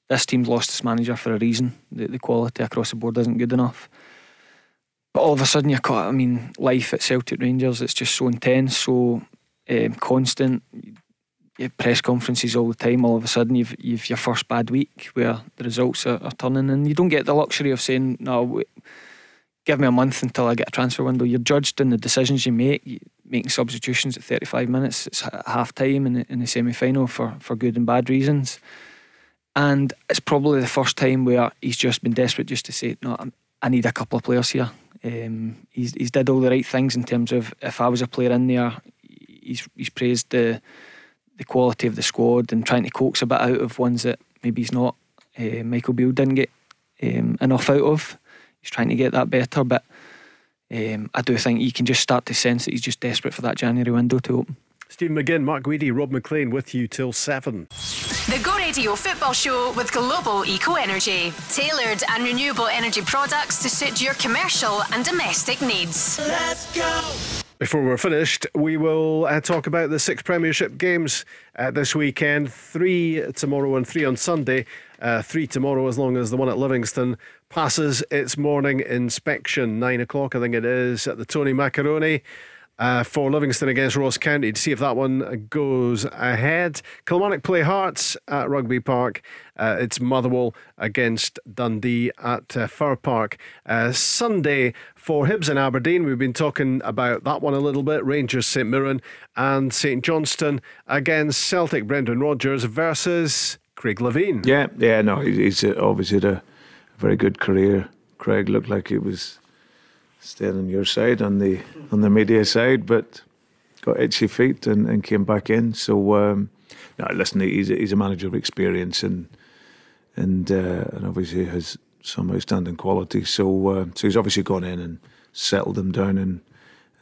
this team's lost its manager for a reason. The, the quality across the board isn't good enough. But all of a sudden, you're caught. I mean, life at Celtic Rangers, it's just so intense, so um, constant you press conferences all the time. All of a sudden, you've you've your first bad week where the results are, are turning, and you don't get the luxury of saying, "No, wait, give me a month until I get a transfer window." You're judged on the decisions you make. Making substitutions at 35 minutes, it's half time in the, in the semi final for for good and bad reasons. And it's probably the first time where he's just been desperate just to say, "No, I need a couple of players here." Um, he's he's did all the right things in terms of if I was a player in there, he's he's praised the the quality of the squad and trying to coax a bit out of ones that maybe he's not. Uh, Michael Beale didn't get um, enough out of. He's trying to get that better, but um, I do think you can just start to sense that he's just desperate for that January window to open. Stephen McGinn, Mark Guidi, Rob Maclean with you till seven. The Go Radio Football Show with Global Eco Energy. Tailored and renewable energy products to suit your commercial and domestic needs. Let's go! Before we're finished, we will uh, talk about the six Premiership games uh, this weekend. Three tomorrow and three on Sunday. Uh, three tomorrow, as long as the one at Livingston passes its morning inspection. Nine o'clock, I think it is, at the Tony Macaroni. Uh, for Livingston against Ross County to see if that one goes ahead. Kilmarnock play Hearts at Rugby Park. Uh, it's Motherwell against Dundee at uh, Fir Park. Sunday for Hibs and Aberdeen. We've been talking about that one a little bit. Rangers, St Mirren, and St Johnstone against Celtic. Brendan Rodgers versus Craig Levein. Yeah, yeah, no, he's obviously had a very good career. Craig looked like he was staying on your side on the on the media side, but got itchy feet and, and came back in. So um, no, listen, he's a, he's a manager of experience and and uh, and obviously has some outstanding qualities. So uh, so he's obviously gone in and settled them down and,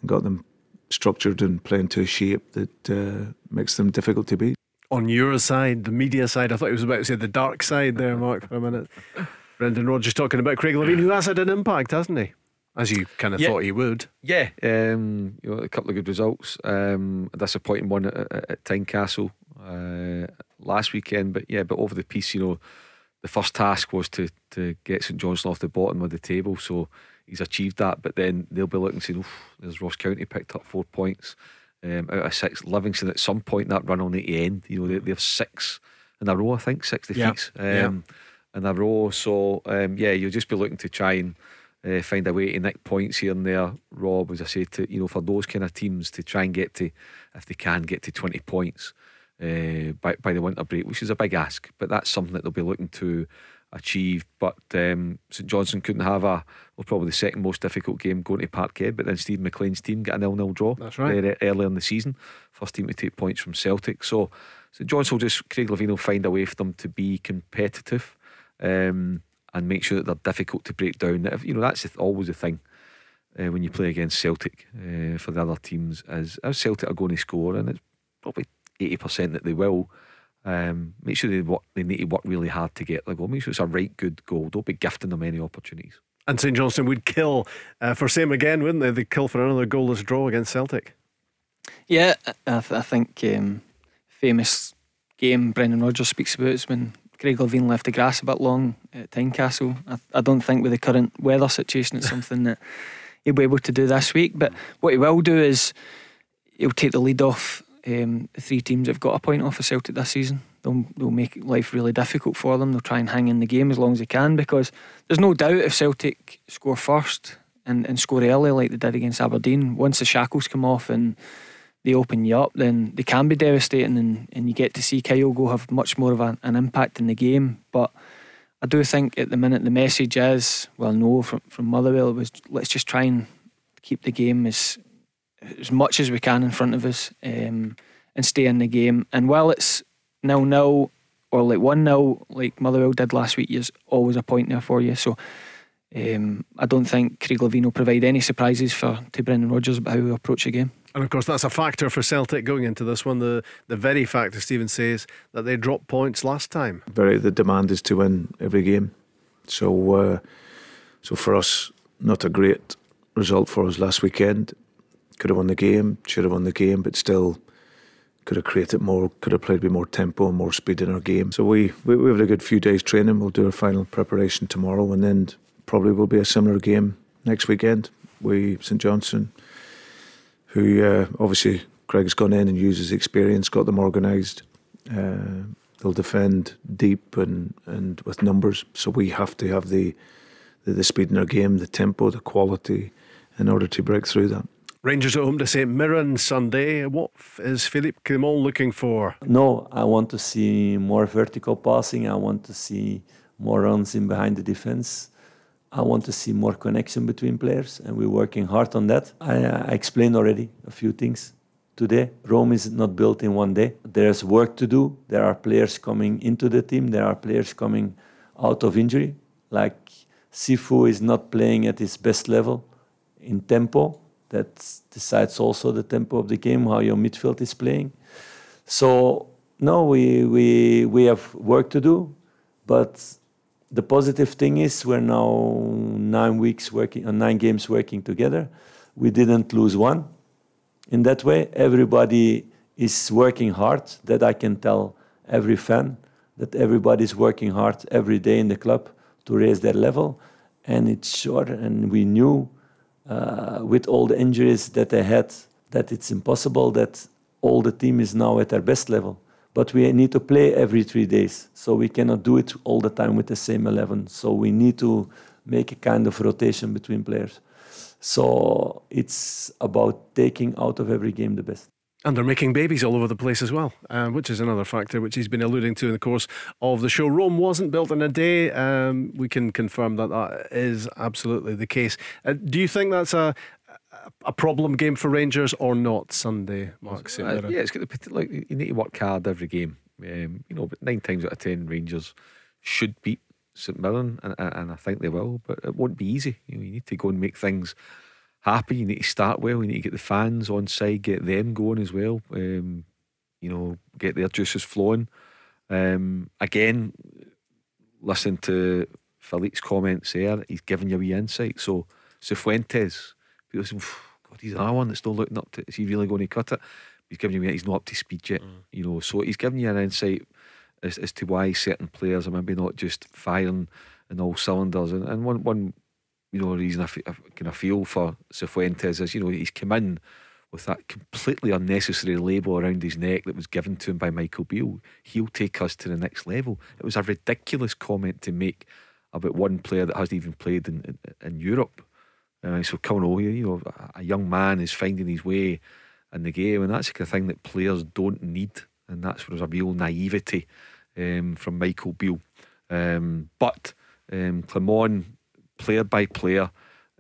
and got them structured and playing to a shape that uh, makes them difficult to beat. On your side, the media side, I thought he was about to say the dark side there, Mark, for a minute. Brendan Rodgers talking about Craig Levein, who has had an impact, hasn't he? As you kind of Yeah. thought he would. Yeah, um, you know, a couple of good results. Um, a disappointing one at, at, at Tynecastle uh, last weekend, but yeah, but over the piece, you know, the first task was to to get St Johnstone off the bottom of the table. So he's achieved that. But then they'll be looking saying, "Oof, there's Ross County picked up four points um, out of six. Livingston at some point that run on at the end, you know, they, they have six in a row, I think, six Yeah, defeats yeah. um, in a row. So um, yeah, you'll just be looking to try and uh, find a way to nick points here and there. Rob, as I say, to you know, for those kind of teams to try and get to, if they can get to twenty points uh, by by the winter break, which is a big ask, but that's something that they'll be looking to achieve. But um, St Johnstone couldn't have a well, probably the second most difficult game going to Parkhead, but then Steve McLean's team got a nil-nil draw. That's right. very early in the season, first team to take points from Celtic. So St Johnstone will just Craig Levein will find a way for them to be competitive. Um, and make sure that they're difficult to break down. You know that's always the thing uh, when you play against Celtic uh, for the other teams is as Celtic are going to score, and it's probably eighty percent that they will. Um, make sure they work, they need to work really hard to get the goal. Make sure it's a right good goal. Don't be gifting them any opportunities. And St Johnstone would kill uh, for same again, wouldn't they? They'd kill for another goalless draw against Celtic. Yeah, I, th- I think um, famous game Brendan Rodgers speaks about is when Craig Levein left the grass a bit long at Tynecastle. I, I don't think with the current weather situation it's something that he'll be able to do this week. But what he will do is he'll take the lead off um, three teams have got a point off of Celtic this season. They'll, they'll make life really difficult for them. They'll try and hang in the game as long as they can because there's no doubt if Celtic score first and, and score early like they did against Aberdeen, once the shackles come off and they open you up, then they can be devastating and, and you get to see Kyogo have much more of a, an impact in the game. But I do think at the minute the message is, well, no, from, from Motherwell, was let's just try and keep the game as as much as we can in front of us um, and stay in the game. And while it's nil nil or like one nil, like Motherwell did last week, there's always a point there for you. So um, I don't think Craig Levein will provide any surprises for to Brendan Rodgers about how we approach the game. And of course, that's a factor for Celtic going into this one. The the very fact, as Stephen says, that they dropped points last time. Very, the demand is to win every game. So, uh, so for us, not a great result for us last weekend. Could have won the game, should have won the game, but still could have created more, could have played with more tempo and more speed in our game. So we, we, we have a good few days training. We'll do our final preparation tomorrow, and then probably will be a similar game next weekend. We St Johnstone, who uh, obviously Craig's gone in and used his experience, got them organised. Uh, they'll defend deep and, and with numbers. So we have to have the, the the speed in our game, the tempo, the quality, in order to break through that. Rangers at home to St Mirren Sunday. What is Philippe Clement looking for? No, I want to see more vertical passing. I want to see more runs in behind the defense. I want to see more connection between players, and we're working hard on that. I, I explained already a few things today. Rome is not built in one day. There's work to do. There are players coming into the team. There are players coming out of injury. Like Sifu is not playing at his best level in tempo that decides also the tempo of the game, how your midfield is playing. So no, we we we have work to do, but the positive thing is we're now nine weeks working, uh, nine games working together. We didn't lose one. In that way, everybody is working hard. That I can tell every fan that everybody is working hard every day in the club to raise their level, and it's sure. And we knew uh, with all the injuries that they had, that it's impossible that all the team is now at their best level. But we need to play every three days, so we cannot do it all the time with the same 11. So we need to make a kind of rotation between players. So it's about taking out of every game the best. And they're making babies all over the place as well, uh, which is another factor which he's been alluding to in the course of the show. Rome wasn't built in a day. Um, we can confirm that that is absolutely the case. Uh, do you think that's a a problem game for Rangers or not Sunday, Mark? Uh, yeah, it's got the, like you need to work hard every game. Um, you know, but nine times out of ten, Rangers should beat St Mirren, and, and I think they will. But it won't be easy. You, know, you need to go and make things happy. You need to start well. You need to get the fans on side, get them going as well. Um, you know, get their juices flowing. Um, again, listen to Felix's comments there. He's giving you a wee insight. So, Cifuentes, people say, God, he's another one that's still looking up to. Is he really going to cut it? He's giving you, he's not up to speed yet. Mm. You know, so he's giving you an insight as, as to why certain players are maybe not just firing in all cylinders. And, and one one you know, reason I, f- I kind of feel for Cifuentes is, you know, he's come in with that completely unnecessary label around his neck that was given to him by Michael Beale. He'll take us to the next level. It was a ridiculous comment to make about one player that hasn't even played in, in, in Europe. Uh, so coming over here, you know, a young man is finding his way in the game, and that's the kind of thing that players don't need, and that's where there's a real naivety um, from Michael Beale. Um, but um, Clement player by player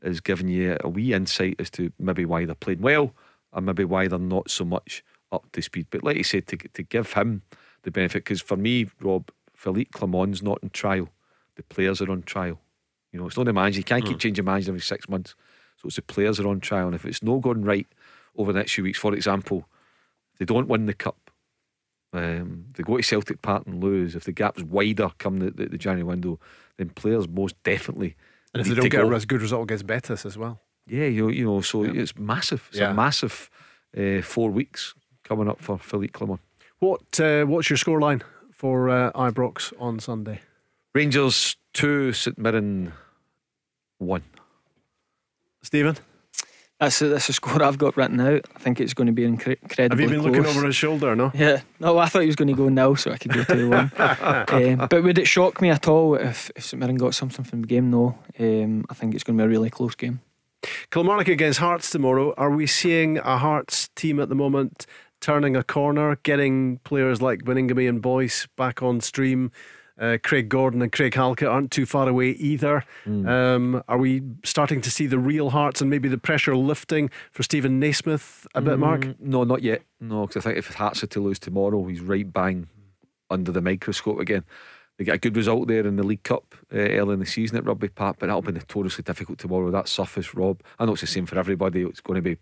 is giving you a wee insight as to maybe why they're playing well and maybe why they're not so much up to speed. But like you said, to, to give him the benefit, because for me, Rob, Philippe Clement's not in trial the players are on trial. You know, it's not the manager. You can't keep changing managers every six months. So it's the players are on trial. And if it's not going right over the next few weeks, for example, if they don't win the cup, um, they go to Celtic Park and lose. If the gap's wider come the, the, the January window, then players most definitely. And if they don't get go. a good result against Betis as well. Yeah, you you know, so it's massive. It's Yeah. a massive uh, four weeks coming up for Philippe Clement. What uh, What's your scoreline for uh, Ibrox on Sunday? Rangers two, St Mirren one. Stephen, That's a, that's a score I've got written out. I think it's going to be incre- have you been close. looking over his shoulder? No. Yeah, no, I thought he was going to go now, so I could go two one. um, but would it shock me at all if, if St Mirren got something from the game? No, um, I think it's going to be a really close game. Kilmarnock against Hearts tomorrow. Are we seeing a Hearts team at the moment turning a corner, getting players like Baningime and Boyce back on stream? Uh, Craig Gordon and Craig Halkett aren't too far away either. Um, are we starting to see the real Hearts and maybe the pressure lifting for Steven Naismith a bit, Mark? Mm, No, not yet. No, because I think if Hearts are to lose tomorrow, he's right bang under the microscope again. They get a good result there in the League Cup uh, early in the season at Rugby Park, but that'll be notoriously difficult tomorrow. That surface, Rob. I know it's the same for everybody. It's going to be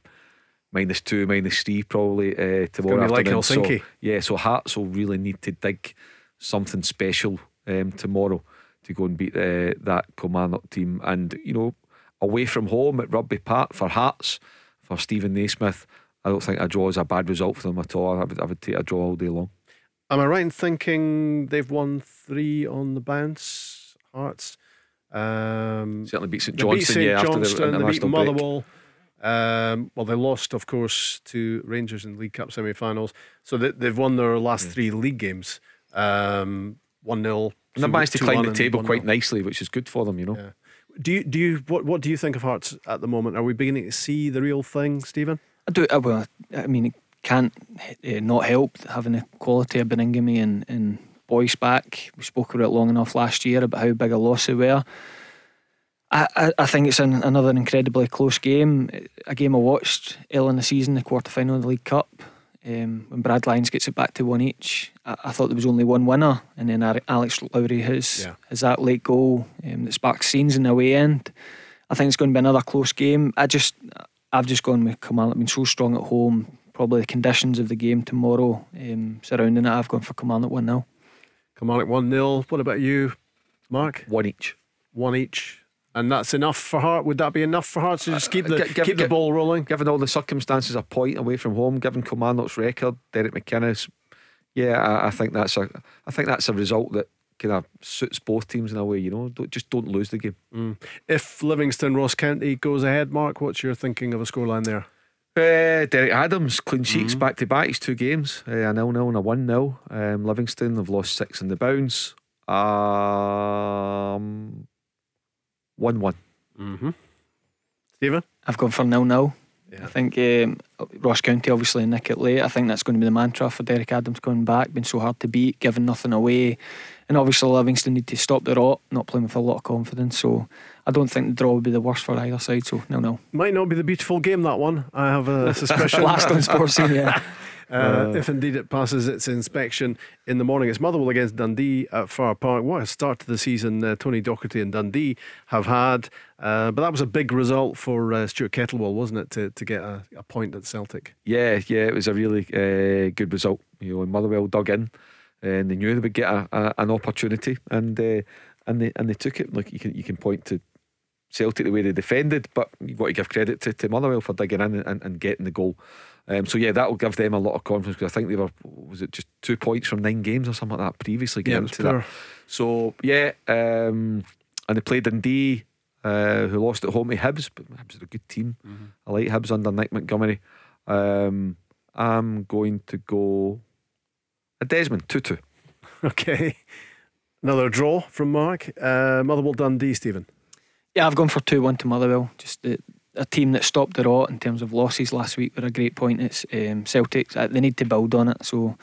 minus two, minus three probably uh, tomorrow be like afternoon. So, Helsinki. yeah, so Hearts will really need to dig something special um, tomorrow to go and beat uh, that Kilmarnock team. And you know, away from home at Rugby Park for Hearts for Steven Naismith, I don't think a draw is a bad result for them at all. I would, I would take a draw all day long. Am I right in thinking they've won three on the bounce? Hearts. Um, Certainly beat St They beat Johnstone, St yeah, after the beat. Motherwell. Um, well, they lost, of course, to Rangers in League Cup semi-finals. So they, they've won their last three league games. Um, one 0 And they managed to climb the table quite nicely, which is good for them, you know. Yeah. Do you do you what what do you think of Hearts at the moment? Are we beginning to see the real thing, Stephen? I do. I, well, I mean, it can't uh, not help having the quality of Baningime and, and Boyce back. We spoke about it long enough last year about how big a loss they were. I, I, I think it's an, another incredibly close game. A game I watched early in the season, the quarter final of the League Cup. Um, when Brad Lyons gets it back to one each, I, I thought there was only one winner, and then Alex Lowry has Yeah. has that late goal um, that sparks scenes in the away end. I think it's going to be another close game. I just, I've just gone with Kilmarnock been so strong at home. Probably the conditions of the game tomorrow um, surrounding it. I've gone for Kilmarnock one 0 Kilmarnock one 0 What about you, Mark? One each. One each, and that's enough for Heart. Would that be enough for Hearts to just keep the Uh, give- keep the ball rolling? Given all the circumstances, a point away from home, given Kilmarnock's record, Derek McInnes, yeah, I, I think that's a, I think that's a result that kind of suits both teams in a way. You know, don't, just don't lose the game. If Livingston Ross County goes ahead, Mark, what's your thinking of a scoreline there? Uh, Derek Adams, clean sheets back to back. He's two games, uh, a nil nil and a one 0 um, Livingston have lost six in the bounce. Um, one one. Mm-hmm. Stephen? I've gone for nil nil. Yeah. I think um, Ross County obviously nick it late. I think that's going to be the mantra for Derek Adams coming back. Been so hard to beat, giving nothing away, and obviously Livingston need to stop the rot, not playing with a lot of confidence. So I don't think the draw would be the worst for either side. So nil nil. Might not be the beautiful game, that one. I have a suspicion. Last on sports scene, yeah. Uh, if indeed it passes its inspection in the morning, it's Motherwell against Dundee at Fir Park. What a start to the season uh, Tony Docherty and Dundee have had. Uh, but that was a big result for uh, Stuart Kettlewell, wasn't it, to, to get a, a point at Celtic? Yeah, yeah, it was a really uh, good result. You know, Motherwell dug in, and they knew they would get a, a, an opportunity, and uh, and they and they took it. Like you can you can point to Celtic the way they defended, but you've got to give credit to, to Motherwell for digging in and, and getting the goal. Um, so yeah, that will give them a lot of confidence because I think they were was it just two points from nine games or something like that previously getting it was to that. So yeah, um, and they played Dundee, uh, who lost at home to Hibs, but Hibs are a good team. I like Hibs under Nick Montgomery. Um, I'm going to go a Desmond two two. Okay. Another draw from Mark. Uh, Motherwell Dundee, Stephen. Yeah, I've gone for 2 1 to Motherwell. Just the, a team that stopped the rot in terms of losses last week were a great point. It's um, Celtic, uh, they need to build on it. So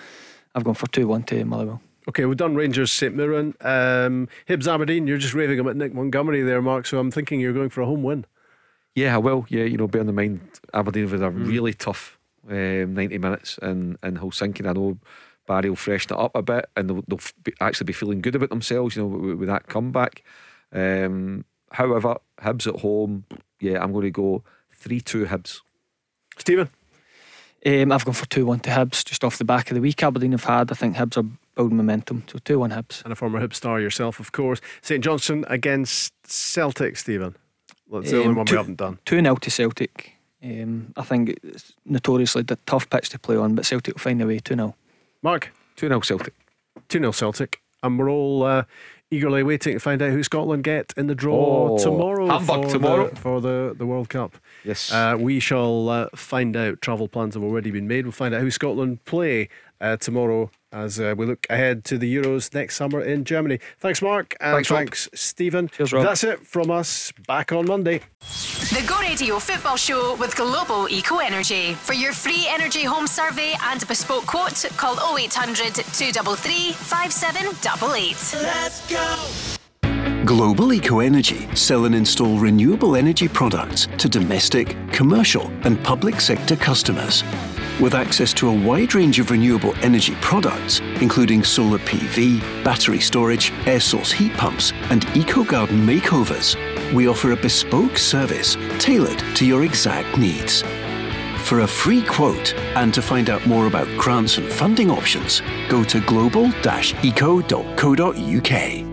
I've gone for 2 1 to Motherwell. Okay, we've done Rangers St Mirren. Um, Hibs Aberdeen, you're just raving about Nick Montgomery there, Mark, so I'm thinking you're going for a home win. Yeah, I will. Yeah, you know, bear in mind Aberdeen with a really tough um, 90 minutes and in, in Helsinki. I know Barry will freshen it up a bit, and they'll, they'll be, actually be feeling good about themselves. You know, with, with that comeback. Um, however, Hibs at home, yeah, I'm going to go three-two Hibs. Stephen. Um, I've gone for 2 1 to Hibs just off the back of the week Aberdeen have had. I think Hibs are building momentum. So 2 1 Hibs. And a former Hibs star yourself, of course. St Johnstone against Celtic, Stephen. That's the only Um, one two- we haven't done. 2 0 to Celtic. Um, I think it's notoriously the tough pitch to play on, but Celtic will find a way 2 0. Mark. 2 0 Celtic. 2 0 Celtic. And we're all uh, eagerly waiting to find out who Scotland get in the draw Oh, tomorrow. Hamburg for tomorrow. The, for the, the World Cup. Yes. Uh, we shall uh, find out. Travel plans have already been made. We'll find out who Scotland play uh, tomorrow as uh, we look ahead to the Euros next summer in Germany. Thanks, Mark. And Thanks, Rob. thanks, Stephen. Cheers, Rob. That's it from us. Back on Monday. The Go Radio Football Show with Global Eco Energy. For your free energy home survey and bespoke quote, call 0800 233 5788. Global Eco Energy sell and install renewable energy products to domestic, commercial, and public sector customers. With access to a wide range of renewable energy products, including solar PV, battery storage, air source heat pumps, and eco garden makeovers, we offer a bespoke service tailored to your exact needs. For a free quote and to find out more about grants and funding options, go to global-eco.co.uk.